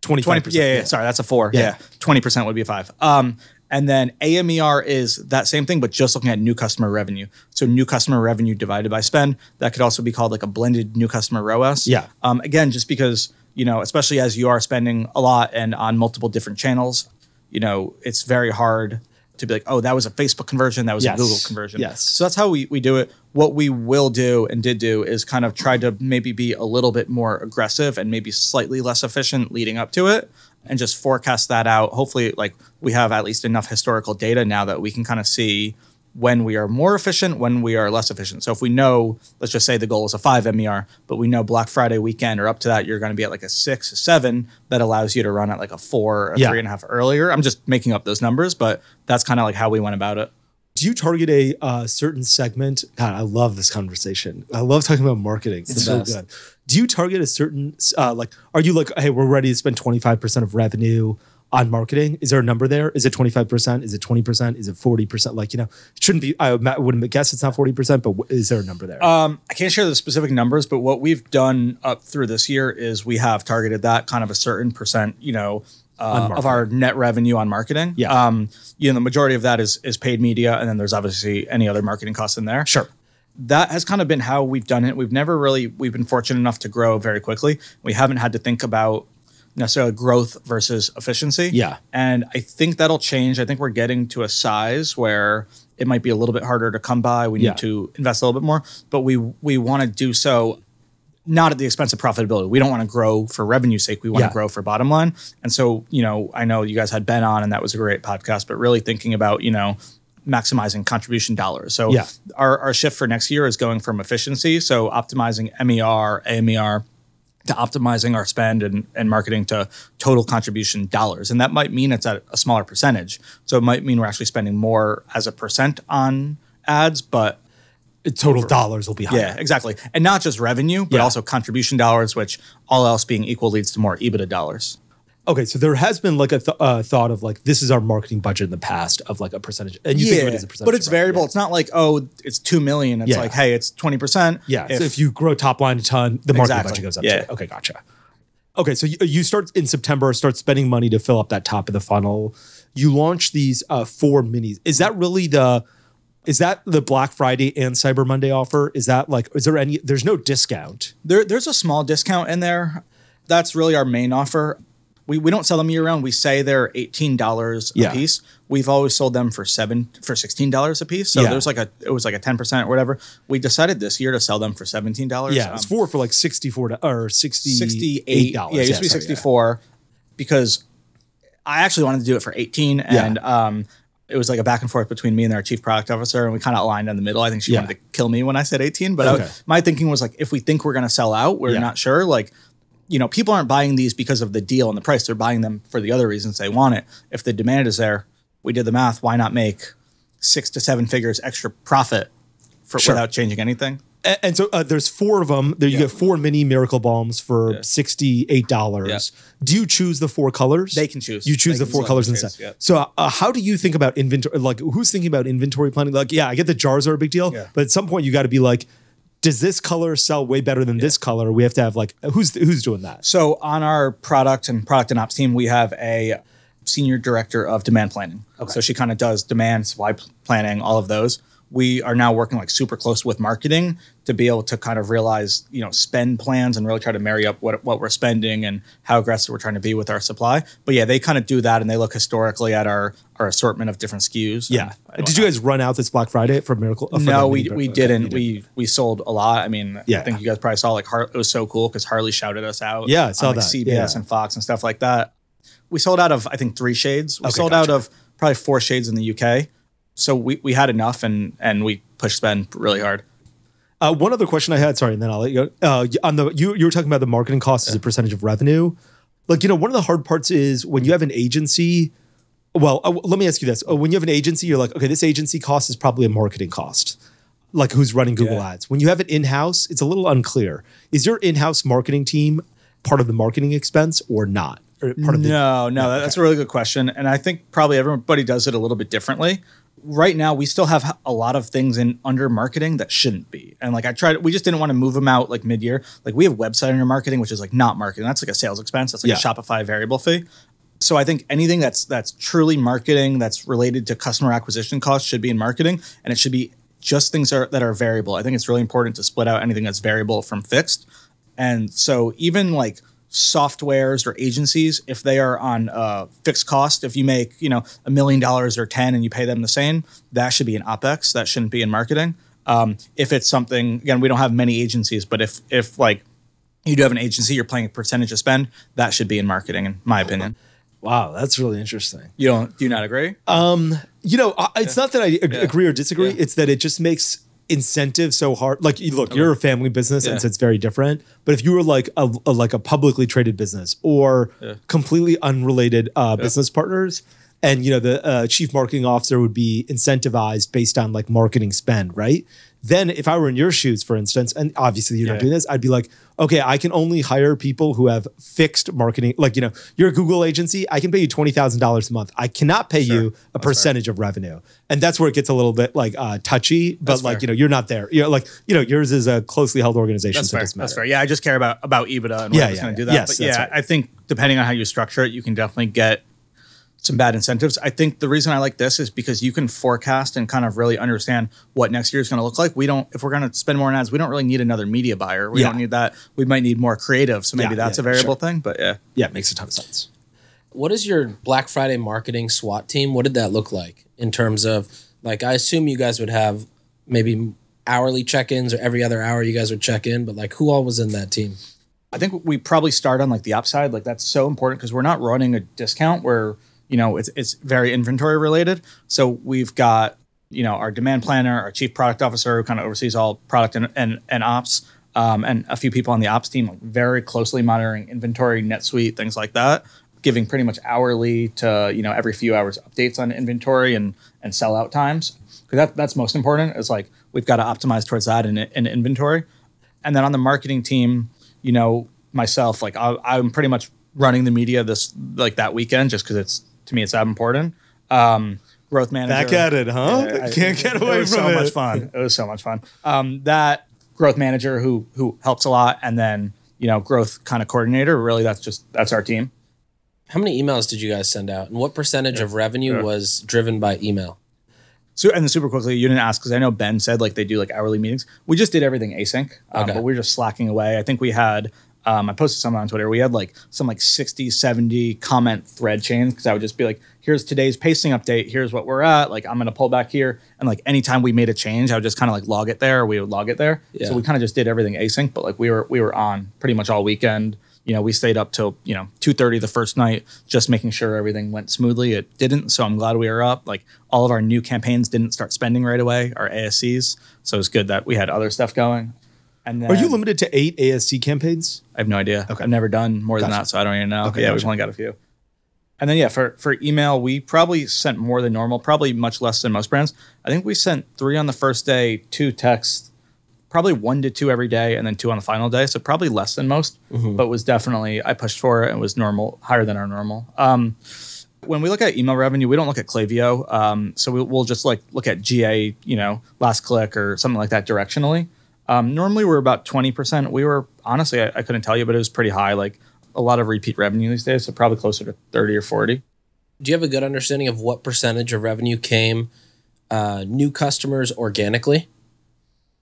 Twenty Twenty. five Yeah, yeah, Sorry, that's a four. Yeah. Yeah, twenty percent would be a five. Um, and then AMER is that same thing, but just looking at new customer revenue. So new customer revenue divided by spend. That could also be called like a blended new customer ROAS. Yeah. Um, again, just because you know, especially as you are spending a lot and on multiple different channels, you know, it's very hard to be like, oh, that was a Facebook conversion, that was Yes. a Google conversion. Yes. So that's how we, we do it. What we will do and did do is kind of try to maybe be a little bit more aggressive and maybe slightly less efficient leading up to it and just forecast that out. Hopefully, like we have at least enough historical data now that we can kind of see when we are more efficient, when we are less efficient. So if we know, let's just say the goal is a five MER, but we know Black Friday weekend or up to that, you're going to be at like a six, a seven, that allows you to run at like a four, or Yeah. three and a half earlier. I'm just making up those numbers, but that's kind of like how we went about it. Do you target a uh, certain segment? God, I love this conversation. I love talking about marketing. It's, the so best. good. Do you target a certain uh, like? Are you like, hey, we're ready to spend twenty five percent of revenue on marketing? Is there a number there? Is it twenty five percent? Is it twenty percent? Is it forty percent? Like you know, it shouldn't be. I would- wouldn't guess it's not forty percent, but is there a number there? Um, I can't share the specific numbers, but what we've done up through this year is we have targeted that kind of a certain percent, you know, uh, of our net revenue on marketing. Yeah. Um, you know, the majority of that is is paid media, and then there's obviously any other marketing costs in there. sure. That has kind of been how we've done it. We've never really we've been fortunate enough to grow very quickly. We haven't had to think about necessarily growth versus efficiency. Yeah. And I think that'll change. I think we're getting to a size where it might be a little bit harder to come by. We need Yeah. to invest a little bit more, but we we want to do so not at the expense of profitability. We don't want to grow for revenue's sake. We want Yeah. to grow for bottom line. And so, you know, I know you guys had Ben on and that was a great podcast, but really thinking about, you know, maximizing contribution dollars. So Yeah. our, our shift for next year is going from efficiency, so optimizing MER, AMER, to optimizing our spend and, and marketing to total contribution dollars. And that might mean it's at a smaller percentage. So it might mean we're actually spending more as a percent on ads, but Total dollars will be higher. yeah, exactly. And not just revenue, but Yeah. also contribution dollars, which all else being equal leads to more EBITDA dollars. Okay, so there has been like a th- uh, thought of like this is our marketing budget in the past of like a percentage, and you think of it as a percentage, but it's revenue. variable. It's not like oh, it's two million. It's Yeah. like hey, it's twenty percent. Yeah. so if you grow top line a ton, the marketing Exactly. budget goes up. Yeah. Too. Okay, gotcha. Okay, so you, you start in September, start spending money to fill up that top of the funnel. You launch these uh, four minis. Is that really the? Is that the Black Friday and Cyber Monday offer? Is that like? Is there any? There's no discount. there, there's a small discount in there. That's really our main offer. We, we don't sell them year round. We say they're eighteen dollars Yeah. a piece. We've always sold them for seven for sixteen dollars a piece. So Yeah. there's like a it was like a ten percent or whatever. We decided this year to sell them for seventeen dollars. Yeah, it's four for like sixty four or sixty 68 dollars. Yeah, it used to be 64 because I actually wanted to do it for 18 and um it was like a back and forth between me and our chief product officer and we kind of aligned in the middle. I think she Yeah. wanted to kill me when I said 18, but I- Okay. my thinking was like if we think we're going to sell out, we're Yeah. not sure like you know, people aren't buying these because of the deal and the price. They're buying them for the other reasons they want it. If the demand is there, we did the math, why not make 6 to 7 figures extra profit for Sure. without changing anything? And, and so uh, there's four of them. There you get four mini miracle balms for sixty eight dollars. Yeah. Do you choose the four colors? They can choose. You choose They the can four select colors inside. shades, yeah. So uh, how do you think about inventory? Like who's thinking about inventory planning? Like yeah, I get the jars are a big deal, Yeah. but at some point you got to be like. does this color sell way better than this color? We have to have like who's who's doing that? So on our product and product and ops team, we have a senior director of demand planning. So she kind of does demand, supply p- planning, all of those. We are now working like super close with marketing to be able to kind of realize, you know, spend plans and really try to marry up what, what we're spending and how aggressive we're trying to be with our supply. But yeah, they kind of do that and they look historically at our our assortment of different SKUs. Yeah. Did you guys run out this Black Friday for Miracle? uh, for no, we we didn't. did. We we sold a lot. I mean, Yeah. I think you guys probably saw like Har- it was so cool because Harley shouted us out. Yeah, I saw on, like, that. CBS Yeah. and Fox and stuff like that. We sold out of I think three shades. We Okay, sold gotcha. out of probably four shades in the UK. So we, we had enough and and we pushed spend really hard. Uh, one other question I had, sorry, and then I'll let you go. Uh, on the you you were talking about the marketing cost as a percentage of revenue. Like you know, one of the hard parts is when you have an agency. Well, uh, let me ask you this: uh, When you have an agency, you're like, okay, this agency cost is probably a marketing cost. Like who's running Google Yeah. Ads? When you have it in house, it's a little unclear. Is your in house marketing team part of the marketing expense or not? Or part of the No, no, that- that's a really good question, and I think probably everybody does it a little bit differently. Right now, we still have a lot of things in under marketing that shouldn't be, and like I tried, we just didn't want to move them out like mid year. Like we have website under marketing, which is like not marketing. That's like a sales expense. That's like Yeah. a Shopify variable fee. So I think anything that's that's truly marketing that's related to customer acquisition costs should be in marketing, and it should be just things are, that are variable. I think it's really important to split out anything that's variable from fixed. And so even like softwares or agencies, if they are on uh, fixed cost, if you make you know a million dollars or ten and you pay them the same, that should be in opex. That shouldn't be in marketing. Um, if it's something again, we don't have many agencies, but if if like you do have an agency, you're playing a percentage of spend, that should be in marketing, in my opinion. wow, that's really interesting. You don't? Do you not agree? um You know, I, it's not that I ag- Yeah. agree or disagree. Yeah. It's that it just makes incentive so hard. Like, you look, you're a family business, Yeah. and so it's very different. But if you were like a, a- like a publicly traded business or completely unrelated uh, business partners, and you know the uh, chief marketing officer would be incentivized based on like marketing spend, right? Then, if I were in your shoes, for instance, and obviously you're not Yeah. doing this, I'd be like, okay, I can only hire people who have fixed marketing. Like, you know, you're a Google agency, I can pay you twenty thousand dollars a month. I cannot pay you a percentage of revenue, and that's where it gets a little bit like uh, touchy. But That's like, fair. you know, you're not there. You're like, you know, yours is a closely held organization. That's so fair. That's fair. Yeah, I just care about about EBITDA and Yeah, yeah, going to yeah. do that. Yes, but yeah. I think depending on how you structure it, you can definitely get some bad incentives. I think the reason I like this is because you can forecast and kind of really understand what next year is going to look like. We don't, if we're going to spend more on ads, we don't really need another media buyer. We Yeah. don't need that. We might need more creative. So maybe Yeah, that's yeah, a variable sure. thing. But yeah, Yeah, it makes a ton of sense. What is your Black Friday marketing SWAT team? What did that look like in terms of like? I assume you guys would have maybe hourly check-ins or every other hour you guys would check in, but like who all was in that team? I think we probably start on like the upside. Like that's so important because we're not running a discount where you know it's it's very inventory related. So we've got you know our demand planner, our chief product officer who kind of oversees all product and and, and ops, um, and a few people on the ops team like very closely monitoring inventory, NetSuite, things like that. Giving pretty much hourly to you know every few hours updates on inventory and and sellout times because that that's most important. Is like we've got to optimize towards that in, in inventory. And then on the marketing team, you know, myself, like I, I'm pretty much running the media this like that weekend just because it's to me it's that important. Um, growth manager. Back at it, huh? Yeah, I- Can't get away from it It was from so it. much fun. It was so much fun. Um, that growth manager who who helps a lot, and then you know growth kind of coordinator. Really, that's just that's our team. How many emails did you guys send out, and what percentage of revenue Yeah. was driven by email? So and then super quickly, you didn't ask because I know Ben said like they do like hourly meetings. We just did everything async, um, Okay. but we are just slacking away. I think we had. Um, I posted something on Twitter. We had like some like 60, 70 comment thread chains because I would just be like, here's today's pacing update. Here's what we're at. Like, I'm going to pull back here. And like anytime we made a change, I would just kind of like log it there or we would log it there. Yeah. So we kind of just did everything async, but like we were, we were on pretty much all weekend. You know, we stayed up till, you know, 2.30 the first night, just making sure everything went smoothly. It didn't. So I'm glad we were up. Like all of our new campaigns didn't start spending right away, our ASCs. So it's good that we had other stuff going. And then Are you limited to eight ASC campaigns? I have no idea. Okay. I've never done more than that, so I don't even know. Okay, yeah, gotcha. we've only got a few. And then yeah, for for email, we probably sent more than normal, probably much less than most brands. I think we sent three on the first day, two texts, probably one to two every day, and then two on the final day. So probably less than most, Mm-hmm. but was definitely I pushed for it. It was normal, higher than our normal. Um, when we look at email revenue, we don't look at Klaviyo. Um, so we, we'll just like look at GA, you know, last click or something like that directionally. Um, normally we're about 20%. We were honestly, I, I couldn't tell you, but it was pretty high. Like a lot of repeat revenue these days, so probably closer to 30 or 40. Do you have a good understanding of what percentage of revenue came uh, new customers organically?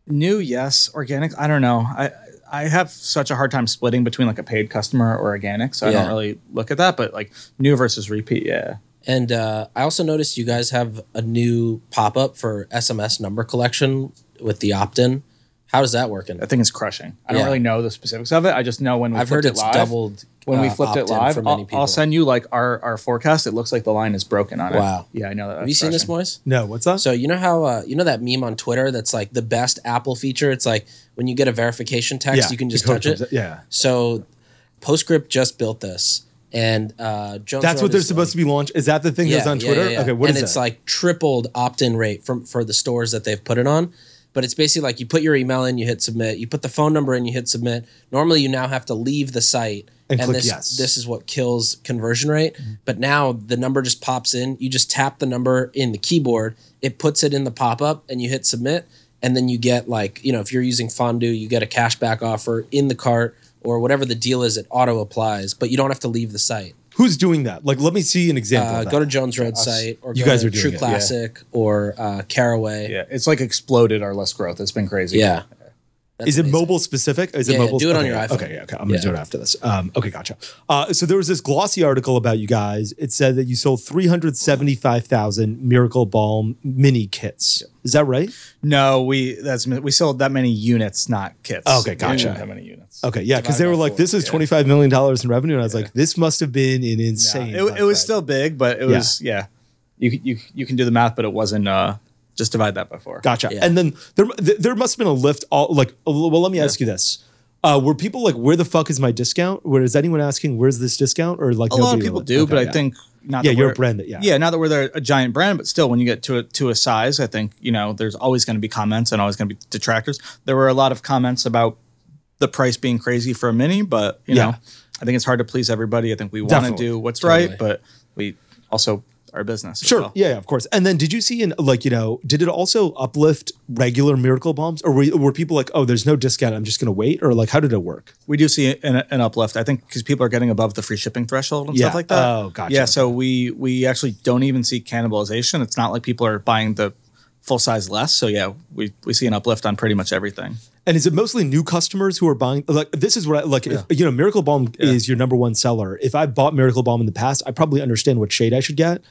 New, yes. Organic, I don't know. I I have such a hard time splitting between like a paid customer or organic, so I don't really look at that. But like new versus repeat, yeah. And uh, I also noticed you guys have a new pop up for SMS number collection with the opt in. How is that work? working? I think it's crushing. I don't really know the specifics of it. I just know when we I've flipped heard it it's live, doubled when we uh, flipped it opt-in live. for many I'll, people. I'll send you like our our forecast. It looks like the line is broken on it. Wow. Yeah, I know that. Have you seen this, Moiz? No, what's that? So you know how uh, you know that meme on Twitter that's like the best Apple feature. It's like when you get a verification text, you can just touch it. Yeah. So Postscript just built this, and uh, Jones That's Road what they're is supposed to be launched. Is that the thing that's on Twitter? Okay, what and is it's that? like tripled opt-in rate from for the stores that they've put it on. But it's basically like you put your email in, you hit submit. You put the phone number in, you hit submit. Normally, you now have to leave the site, And click this yes. this is what kills conversion rate. Mm-hmm. But now the number just pops in. You just tap the number in the keyboard. It puts it in the pop up, and you hit submit. And then you get like you know if you're using Fondue, you get a cashback offer in the cart or whatever the deal is. It auto applies, but you don't have to leave the site. Who's doing that? Like, let me see an example. Uh, of that. go to Jones Road site or You go guys to are doing True it, yeah. Classic or uh, Caraway. Yeah, it's like exploded our list growth. It's been crazy. Yeah. That's is it amazing. mobile specific? Is Yeah, it yeah, mobile? do it on okay, your iPhone. Okay, yeah, okay. I'm gonna Yeah. do it after this. Um, okay, gotcha. Uh, so there was this glossy article about you guys. It said that you sold 375,000 Miracle Balm mini kits. Is that right? No, we that's we sold that many units, not kits. Okay, gotcha. didn't many units. Okay, yeah, because they were like, four, "This is yeah. 25 million dollars in revenue," and I was like, "This must have been an Yeah, insane." it, it was still big, but it was yeah. You you you can do the math, but it wasn't. uh Just divide that by four. Gotcha. Yeah. And then there, there must have been a lift. All like, well, let me ask you this: uh, Were people like, "Where the fuck is my discount?" Where is anyone asking, "Where's this discount?" Or like, A lot of nobody people really- do, Okay, but I think not. Yeah, that you're a brand that- yeah. yeah. Not that we're the- a giant brand, but still, when you get to a, to a size, I think you know there's always going to be comments and always going to be detractors. There were a lot of comments about the price being crazy for a mini, but you Yeah. know, I think it's hard to please everybody. I think we want to do what's Totally. right, but we also a business. Sure. well. Yeah, yeah, of course. And then did you see in like, you know, did it also uplift regular miracle balms or were, were people like, oh, there's no discount. I'm just going to wait? Or like, how did it work? We do see an, an uplift. I think because people are getting above the free shipping threshold and Yeah. stuff like that. Oh, gotcha. Yeah, so we we actually don't even see cannibalization. It's not like people are buying the full size less. So yeah, we we see an uplift on pretty much everything. And is it mostly new customers who are buying? Like, this is what I like. If, you know, Miracle Balm is your number one seller. If I bought Miracle Balm in the past, I probably understand what shade I should get.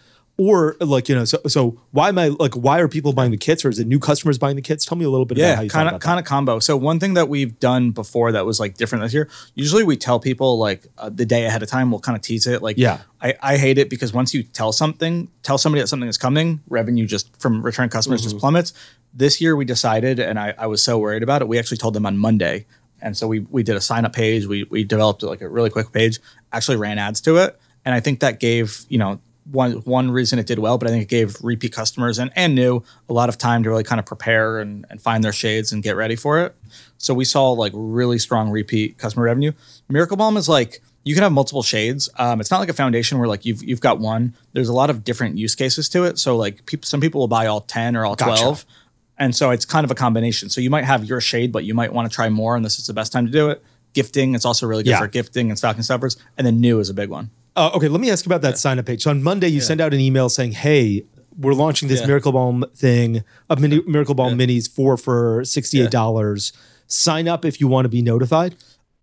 Or like, you know, so so why am I like, why are people buying the kits or is it new customers buying the kits? Tell me a little bit about how Yeah, you kind of kind of combo. So one thing that we've done before that was like different this year. Usually we tell people like uh, the day ahead of time. We'll kind of tease it. Like Yeah. I, I hate it because once you tell something, tell somebody that something is coming, revenue just from return customers Mm-hmm. just plummets. This year we decided, and I, I was so worried about it. We actually told them on Monday, and so we we did a sign up page. We we developed like a really quick page. Actually ran ads to it, and I think that gave you know one one reason it did well, but I think it gave repeat customers and and new a lot of time to really kind of prepare and, and find their shades and get ready for it. So we saw like really strong repeat customer revenue. Miracle Balm is like you can have multiple shades. Um, it's not like a foundation where like you've you've got one. There's a lot of different use cases to it. So like people, some people will buy all ten or all Gotcha. twelve, and so it's kind of a combination. So you might have your shade, but you might want to try more, and this is the best time to do it. Gifting, it's also really good Yeah. for gifting and stocking stuffers. And then new is a big one. Uh, okay, let me ask you about that sign up page. So on Monday, you send out an email saying, "Hey, we're launching this Yeah. Miracle Balm thing, a mini Miracle Balm minis four for sixty eight dollars. Sign up if you want to be notified."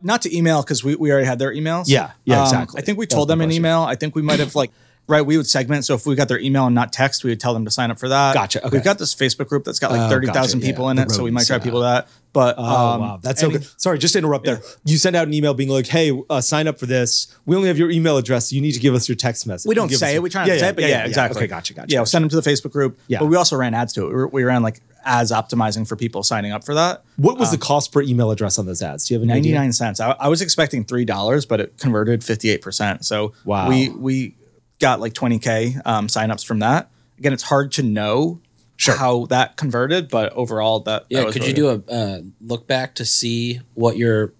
not to email because we, we already had their emails. Yeah, yeah, Um, exactly. I think we told them an email. I think we might have like right. We would segment. So if we got their email and not text, we would tell them to sign up for that. Gotcha, okay. We've got this Facebook group that's got like Oh, thirty thousand gotcha, people yeah, in it, so we might try yeah. people that. But Oh um, wow, that's so any- good. Sorry, just to interrupt there. You send out an email being like, "Hey, uh, sign up for this. We only have your email address. You need to give us your text message." We don't say your- it. We try not to say it, but yeah, exactly. Okay, gotcha, gotcha. Yeah, we'll send them to the Facebook group. Yeah. but we also ran ads to it. We, we ran like ads optimizing for people signing up for that. What was the cost per email address on those ads? Do you have an idea? 99 cents. I, I was expecting three dollars, but it converted 58%. So Wow. we we got like 20k um, signups from that. Again, it's hard to know how that converted, but overall, that Yeah, that was could really you do a uh, look back to see what your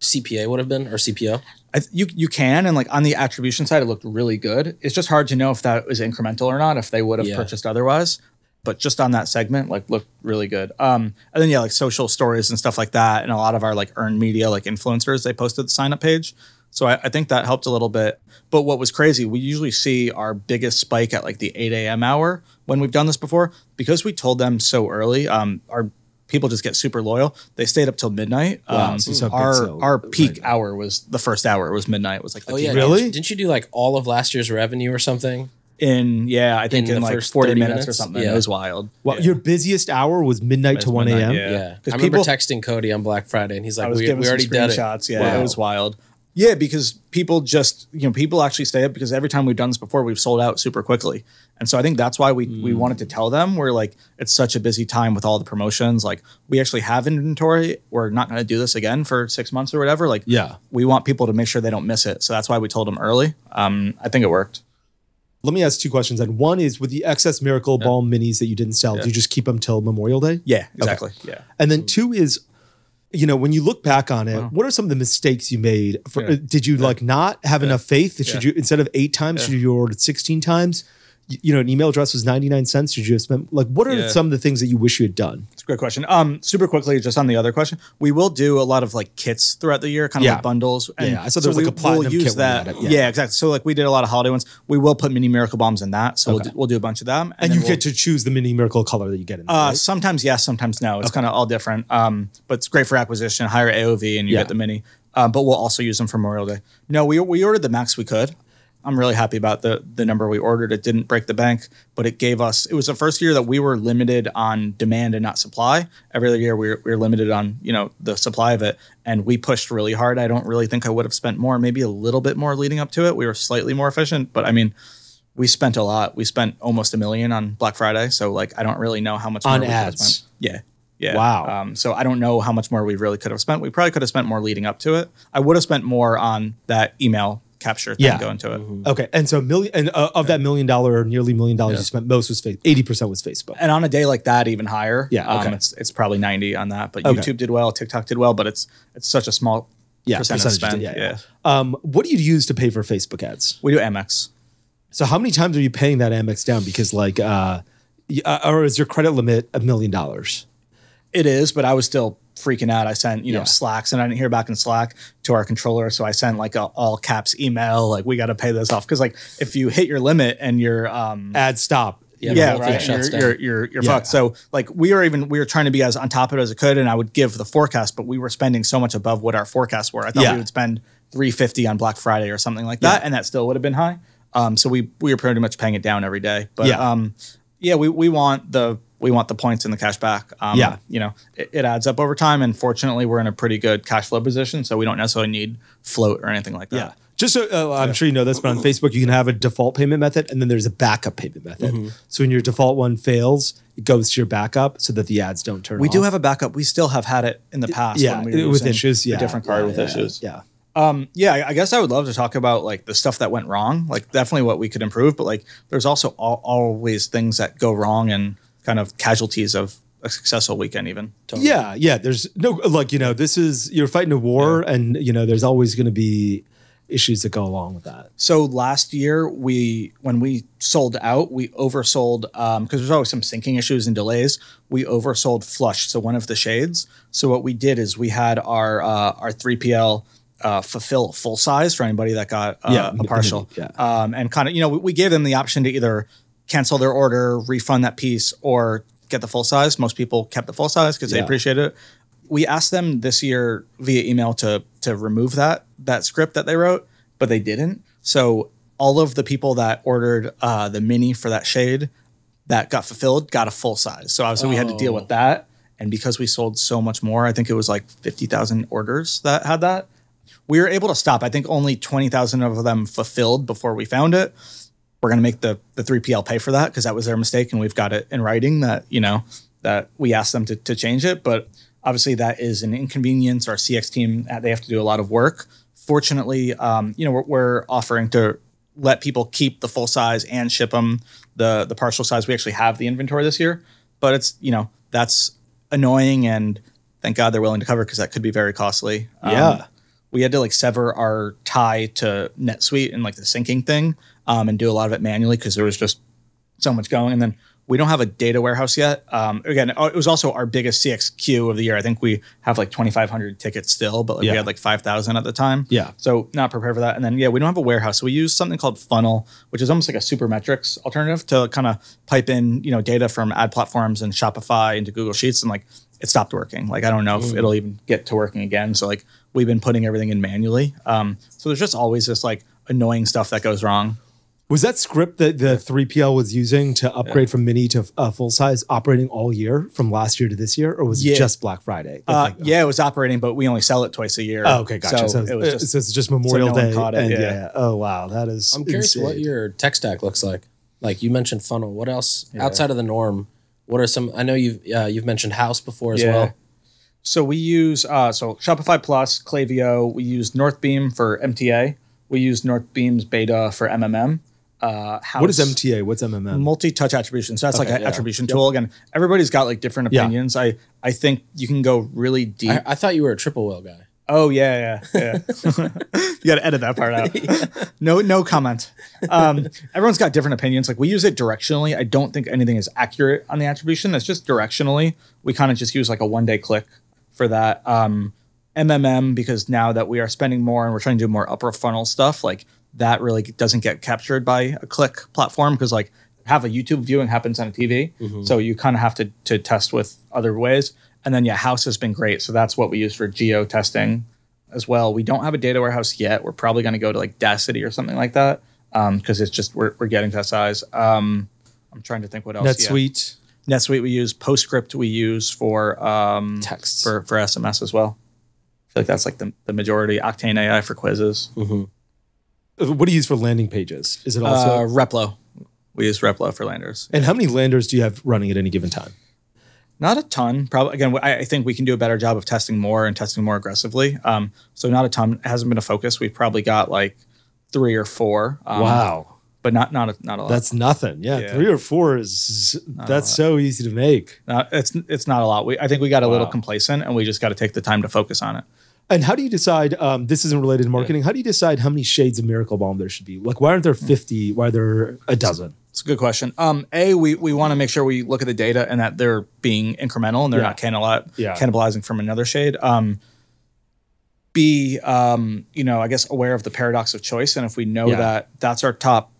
CPA would have been or CPO? I, th- you you can and like on the attribution side, it looked really good. It's just hard to know if that was incremental or not. If they would have Yeah. purchased otherwise. but just on that segment, like looked really good. Um, and then yeah, like social stories and stuff like that, and a lot of our like earned media, like influencers, they posted the sign up page. So I, I think that helped a little bit. But what was crazy, we usually see our biggest spike at like the 8 a.m. hour when we've done this before because we told them so early. Um, our people just get super loyal. They stayed up till midnight. um, so it's a big our sale. our peak hour was the first hour. It was midnight. It was like the Oh peak yeah, Really? Didn't, didn't you do like all of last year's revenue or something? in yeah, I think In in, the like first 40 30 minutes, or something. Yeah. It was wild. Well, Yeah. your busiest hour was midnight to 1 a.m. yeah. Yeah, I 'Cause remember people- texting Cody on Black Friday, and he's like, "We, we already did it." screenshots. Yeah, Wow. it was wild. Yeah, because people just you know people actually stay up because every time we've done this before, we've sold out super quickly, and so I think that's why we we Mm. wanted to tell them we're like it's such a busy time with all the promotions. Like we actually have inventory. We're not going to do this again for six months or whatever. Like Yeah. we want people to make sure they don't miss it. So that's why we told them early. Um, I think it worked. Let me ask two questions. And one is with the excess Miracle Balm minis that you didn't sell, do you just keep them till Memorial Day? Yeah, exactly. Yeah. And then two is, you know, when you look back on it, what are some of the mistakes you made? For, Yeah. uh, Did you like not have enough faith? That should Yeah. you instead of eight times, should you ordered sixteen times? You know, an email address was ninety nine cents. Should you have spent like what are Yeah. some of the things that you wish you had done? It's a great question. Um, super quickly, just on the other question, we will do a lot of like kits throughout the year, kind of Yeah. like bundles. Yeah, I saw there was, like, we a platinum kit use that. Yeah. yeah. exactly. So like we did a lot of holiday ones. We will put mini miracle balms in that. So we'll, do, we'll do a bunch of them, And, then you we'll- get to choose the mini Miracle color that you get in. There, Uh, right? sometimes yes, sometimes no. It's kind of all different. Um, but it's great for acquisition, higher AOV, and you Yeah. get the mini. Um, but we'll also use them for Memorial Day. No, we we ordered the max we could. I'm really happy about the the number we ordered. It didn't break the bank, but it gave us. It was the first year that we were limited on demand and not supply. Every other year we were, we were limited on you know the supply of it, and we pushed really hard. I don't really think I would have spent more, maybe a little bit more leading up to it. We were slightly more efficient, but I mean, we spent a lot. We spent almost a million on Black Friday, so like I don't really know how much On more we ads. spent. Yeah. Yeah. Wow. Um, so I don't know how much more we really could have spent. We probably could have spent more leading up to it. I would have spent more on that email capture thing Yeah. going to it. okay, and so a million and uh, of that million dollar or nearly million dollars you spent, most was Facebook. Eighty percent was Facebook. And on a day like that, even higher. Yeah, Um, okay. it's it's probably ninety on that. But Okay. YouTube did well, TikTok did well, but it's it's such a small Yeah, percent percentage, spend. yeah, Yeah, yeah. Um, what do you use to pay for Facebook ads? We do Amex. So how many times are you paying that Amex down? Because like, uh, uh, or is your credit limit a million dollars? It is, but I was still freaking out. I sent, you know, Yeah. Slacks and I didn't hear back in Slack to our controller. So I sent like a all caps email, like, we got to pay this off. Cause like if you hit your limit and you're, um, Ad stop. Yeah, yeah, the right. You're, you're, you're, you're Yeah. fucked. So like we were even we were trying to be as on top of it as I could, and I would give the forecast, but we were spending so much above what our forecasts were. I thought Yeah. we would spend three fifty on Black Friday or something like that, Yeah. and that still would have been high. Um, so we we were pretty much paying it down every day. But Yeah. um, yeah, we we want the we want the points and the cash back. Um, Yeah. you know, it, it adds up over time, and fortunately, we're in a pretty good cash flow position, so we don't necessarily need float or anything like that. Yeah. Just so uh, I'm sure you know this, but on Facebook you can have a default payment method and then there's a backup payment method. Mm-hmm. So when your default one fails, it goes to your backup so that the ads don't turn We off. do have a backup. We still have had it in the past. yeah when we were with issues. Yeah, a different card yeah, with yeah, issues. Yeah. Um, yeah, I- I guess I would love to talk about like the stuff that went wrong, like definitely what we could improve, but like there's also al- always things that go wrong and kind of casualties of a successful weekend even. Yeah, yeah. There's no like you know this is you're fighting a war, and you know there's always going to be issues that go along with that. So last year we when we sold out, we oversold um because there's always some syncing issues and delays. We oversold flush, so one of the shades. So what we did is we had our uh our 3PL uh, fulfill full size for anybody that got uh, Yeah, a partial. yeah. Um, and kind of, you know, we, we gave them the option to either cancel their order, refund that piece, or get the full size. Most people kept the full size because they Yeah. appreciated it. We asked them this year via email to to remove that that script that they wrote, but they didn't. So all of the people that ordered uh, the mini for that shade that got fulfilled got a full size. So obviously we had to deal with that. And because we sold so much more, I think it was like fifty thousand orders that had that. We were able to stop. I think only twenty thousand of them fulfilled before we found it. We're going to make the the three PL pay for that because that was their mistake, and we've got it in writing that you know that we asked them to to change it. But obviously that is an inconvenience. Our CX team uh, they have to do a lot of work. Fortunately, um, you know we're, we're offering to let people keep the full size and ship them the the partial size. We actually have the inventory this year, but it's you know that's annoying and thank God they're willing to cover because that could be very costly. Um, Yeah. we had to like sever our tie to NetSuite and like the syncing thing, um, and do a lot of it manually because there was just so much going. And then we don't have a data warehouse yet. Um, again, uh, it was also our biggest CXQ of the year. I think we have like 2,500 tickets still, but like Yeah. we had like 5,000 at the time. Yeah. So not prepared for that. And then yeah, we don't have a warehouse. So we use something called Funnel, which is almost like a Supermetrics alternative to kind of pipe in you know data from ad platforms and Shopify into Google Sheets, and like it stopped working. Like I don't know if it'll even get to working again. So like we've been putting everything in manually. Um, so there's just always this like annoying stuff that goes wrong. Was that script that the 3PL was using to upgrade from mini to uh, full size operating all year from last year to this year, or was it just Black Friday? Uh, yeah, it was operating, but we only sell it twice a year. Oh, okay, gotcha. So, it was just so it's just Memorial no Day. caught it, and yeah. yeah. Oh wow, that is. I'm curious what your tech stack looks like. Like you mentioned funnel. What else outside of the norm? What are some? I know you've uh, you've mentioned Haus before as Yeah. well. So we use uh, so Shopify Plus, Klaviyo. We use Northbeam for MTA. We use Northbeam's beta for MMM. Uh, What is MTA? What's MMM? Multi-touch attribution. So that's like an yeah. attribution tool. Again, everybody's got like different opinions. Yeah. opinions. I I think you can go really deep. I, I thought you were a triple whale guy. Oh yeah, yeah, yeah. you got to edit that part out. No, no comment. Um, everyone's got different opinions. Like we use it directionally. I don't think anything is accurate on the attribution. It's just directionally. We kind of just use like a one day click for that. Um, MMM because now that we are spending more and we're trying to do more upper funnel stuff, like that really doesn't get captured by a click platform because like have a YouTube viewing happens on a TV, so you kind of have to to test with other ways. And then yeah, Haus has been great, so that's what we use for geo testing as well. We don't have a data warehouse yet. We're probably going to go to like Daasity or something like that because it's just we're, we're getting to that size. Um, I'm trying to think what else. Yeah. NetSuite. NetSuite we use. PostScript we use for um, Texts. for for SMS as well. I feel like that's like the, the majority. Octane AI for quizzes. Uh, What do you use for landing pages? Is it also? Uh, Replo. We use Replo for landers. and how many landers do you have running at any given time? Not a ton. Probably again. I, I think we can do a better job of testing more and testing more aggressively. Um, so not a ton. It hasn't been a focus. We've probably got like three or four. Um, wow, but not not a, not a lot. that's nothing. Yeah, Yeah. three or four is that's so easy to make. Not, it's it's not a lot. We I think we got a little complacent, and we just got to take the time to focus on it. And how do you decide? Um, this isn't related to marketing. How do you decide how many shades of Miracle Balm there should be? Like, why aren't there fifty? Why are there a dozen? It's a good question. Um, a we we want to make sure we look at the data and that they're being incremental and they're Yeah. not cannibali- Yeah. cannibalizing from another shade. Um, B, um, you know, I guess aware of the paradox of choice, and if we know Yeah. that that's our top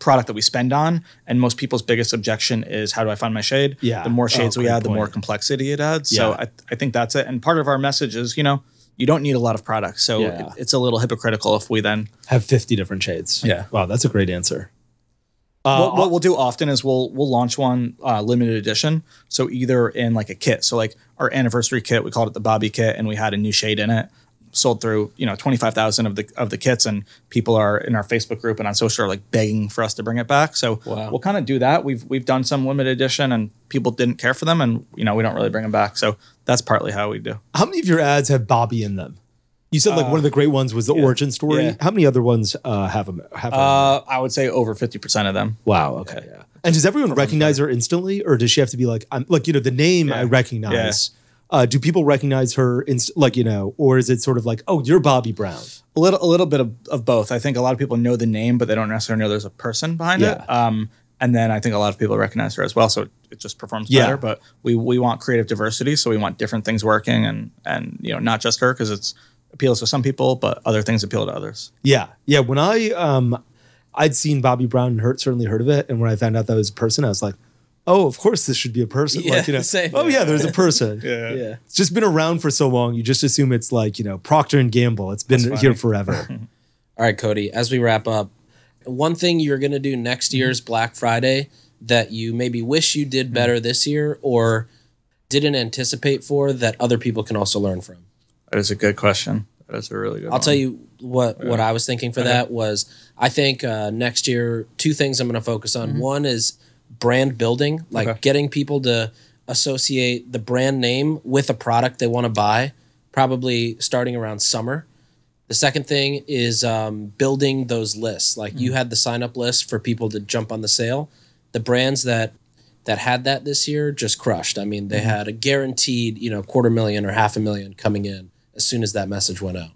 product that we spend on, and most people's biggest objection is how do I find my shade? Yeah. The more Oh, shades we great add, the more complexity it adds. So I, I think that's it. And part of our message is, you know, you don't need a lot of products. So Yeah. it, it's a little hypocritical if we then Have fifty different shades. Yeah. Wow, that's a great answer. Uh, what, what we'll do often is we'll we'll launch one uh, limited edition. So either in like a kit, so like our anniversary kit, we called it the Bobbi kit, and we had a new shade in it. Sold through you know twenty five thousand of the of the kits, and people are in our Facebook group and on social are like begging for us to bring it back. So Wow. we'll kind of do that. We've we've done some limited edition, and people didn't care for them, and you know we don't really bring them back. So that's partly how we do. how many of your ads have Bobbi in them? You said like one of the great ones was the origin story. yeah. How many other ones uh, have them? Have her? Uh, I would say over fifty percent of them. wow. Okay. Yeah. And does everyone recognize her instantly, or does she have to be like, I'm like, you know, the name I recognize. Uh, do people recognize her, inst- like you know, or is it sort of like, oh, you're Bobbi Brown? a little a little bit of, of both. I think a lot of people know the name, but they don't necessarily know there's a person behind Yeah. it. Um, and then I think a lot of people recognize her as well, so it, it just performs Yeah. better. But we we want creative diversity, so we want different things working, and and you know not just her because it's appeals to some people, but other things appeal to others. Yeah, yeah. When I um, I'd seen Bobbi Brown and heard certainly heard of it, and when I found out that was a person, I was like, oh, of course this should be a person. Yeah, like you know, same. oh yeah, there's a person. Yeah. yeah. It's just been around for so long, you just assume it's like you know Procter and Gamble. It's been here forever. All right, Cody, as we wrap up, one thing you're going to do next mm-hmm. year's Black Friday that you maybe wish you did better mm-hmm. this year or didn't anticipate for that other people can also learn from? That is a good question. That is a really good. I'll tell you what what I was thinking for that was I think uh, next year two things I'm going to focus on. Mm-hmm. One is brand building, like Okay. getting people to associate the brand name with a product they want to buy, probably starting around summer. The second thing is um, building those lists. Like you had the sign up list for people to jump on the sale. The brands that that had that this year just crushed. I mean, they had a guaranteed, you know, quarter million or half a million coming in as soon as that message went out.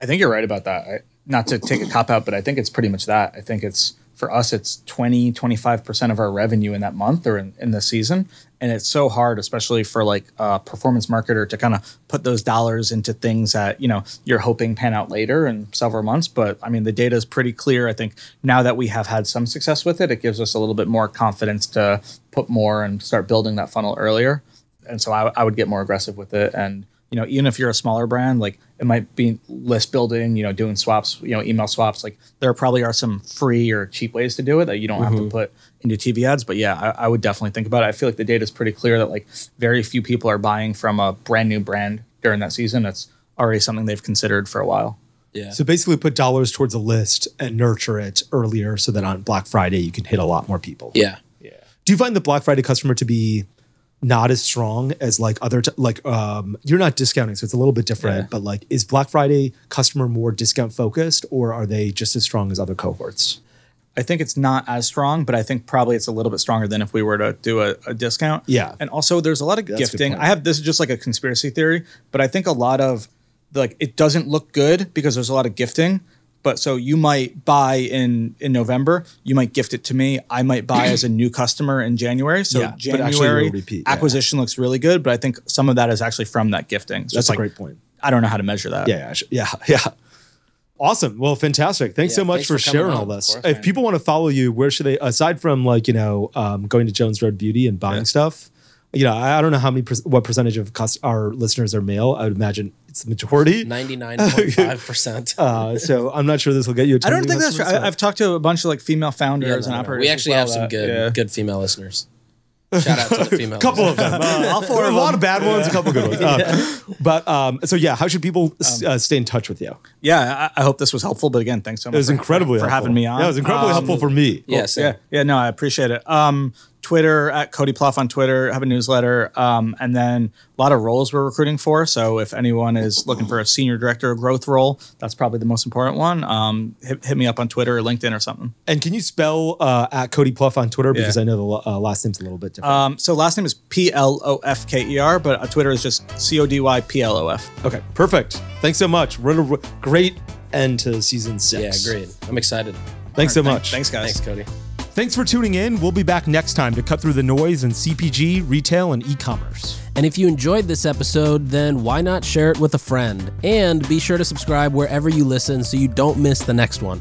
I think you're right about that. I, not to take a cop out, but I think it's pretty much that. I think it's for us, it's 20, 25% of our revenue in that month or in, in the season. And it's so hard, especially for like a performance marketer to kind of put those dollars into things that, you know, you're hoping pan out later in several months. But I mean, the data is pretty clear. I think now that we have had some success with it, it gives us a little bit more confidence to put more and start building that funnel earlier. And so I, I would get more aggressive with it. And you know, even if you're a smaller brand, like it might be list building, you know, doing swaps, you know, email swaps. Like there probably are some free or cheap ways to do it that you don't have to mm-hmm. put into TV ads. But yeah, I, I would definitely think about it. I feel like the data is pretty clear that like very few people are buying from a brand new brand during that season. That's already something they've considered for a while. Yeah. So basically, put dollars towards a list and nurture it earlier, so that on Black Friday you can hit a lot more people. Yeah. Yeah. Do you find the Black Friday customer to be not as strong as like other t- like um you're not discounting, so it's a little bit different. Yeah. But like, is Black Friday customer more discount focused, or are they just as strong as other cohorts? I think it's not as strong, but I think probably it's a little bit stronger than if we were to do a, a discount. Yeah. And also, there's a lot of That's gifting. I have this is just like a conspiracy theory, but I think a lot of like it doesn't look good because there's a lot of gifting. But so you might buy in in November, you might gift it to me. I might buy as a new customer in January. So Yeah, but actually January you'll yeah. acquisition looks really good, but I think some of that is actually from that gifting. It's That's just a like, great point. I don't know how to measure that. Yeah, yeah, yeah, yeah. Awesome. Well, fantastic. Thanks Yeah, so much thanks for, for sharing on, all this. course, if man. people want to follow you, where should they? Aside from like you know um, going to Jones Road Beauty and buying stuff, you know, I, I don't know how many per- what percentage of cus- our listeners are male. I would imagine it's the majority. 99.5%. Uh, so I'm not sure this will get you. a I ton don't of think that's true. I, I've talked to a bunch of like female founders Yeah, and no, no, no. operators. We as actually well have some that- good yeah. good female listeners. Shout out to the female. a couple of them. I'll there are a lot of bad ones, a couple good ones. Uh, but um, so yeah, how should people s- uh, stay in touch with you? yeah, I, I hope this was helpful. But again, thanks so much. It was for- incredibly for, helpful. having me on. Yeah, it was incredibly Um, helpful for me. Yeah, same. Yeah, yeah, no, I appreciate it. Um, Twitter at Cody Plof on Twitter. Have a newsletter, um, and then a lot of roles we're recruiting for. So if anyone is looking for a senior director of growth role, that's probably the most important one. Um, hit, hit me up on Twitter or LinkedIn or something. And can you spell uh, at Cody Plof on Twitter because Yeah. I know the uh, last name's a little bit different. Um, so last name is P L O F K E R, but uh, Twitter is just C O D Y P L O F. okay, perfect. Thanks so much. What a great end to season six. Yeah, six. great. I'm excited. Thanks so much. Thanks, guys. Thanks, Cody. Thanks for tuning in. We'll be back next time to cut through the noise in CPG, retail, and e-commerce. And if you enjoyed this episode, then why not share it with a friend? And be sure to subscribe wherever you listen so you don't miss the next one.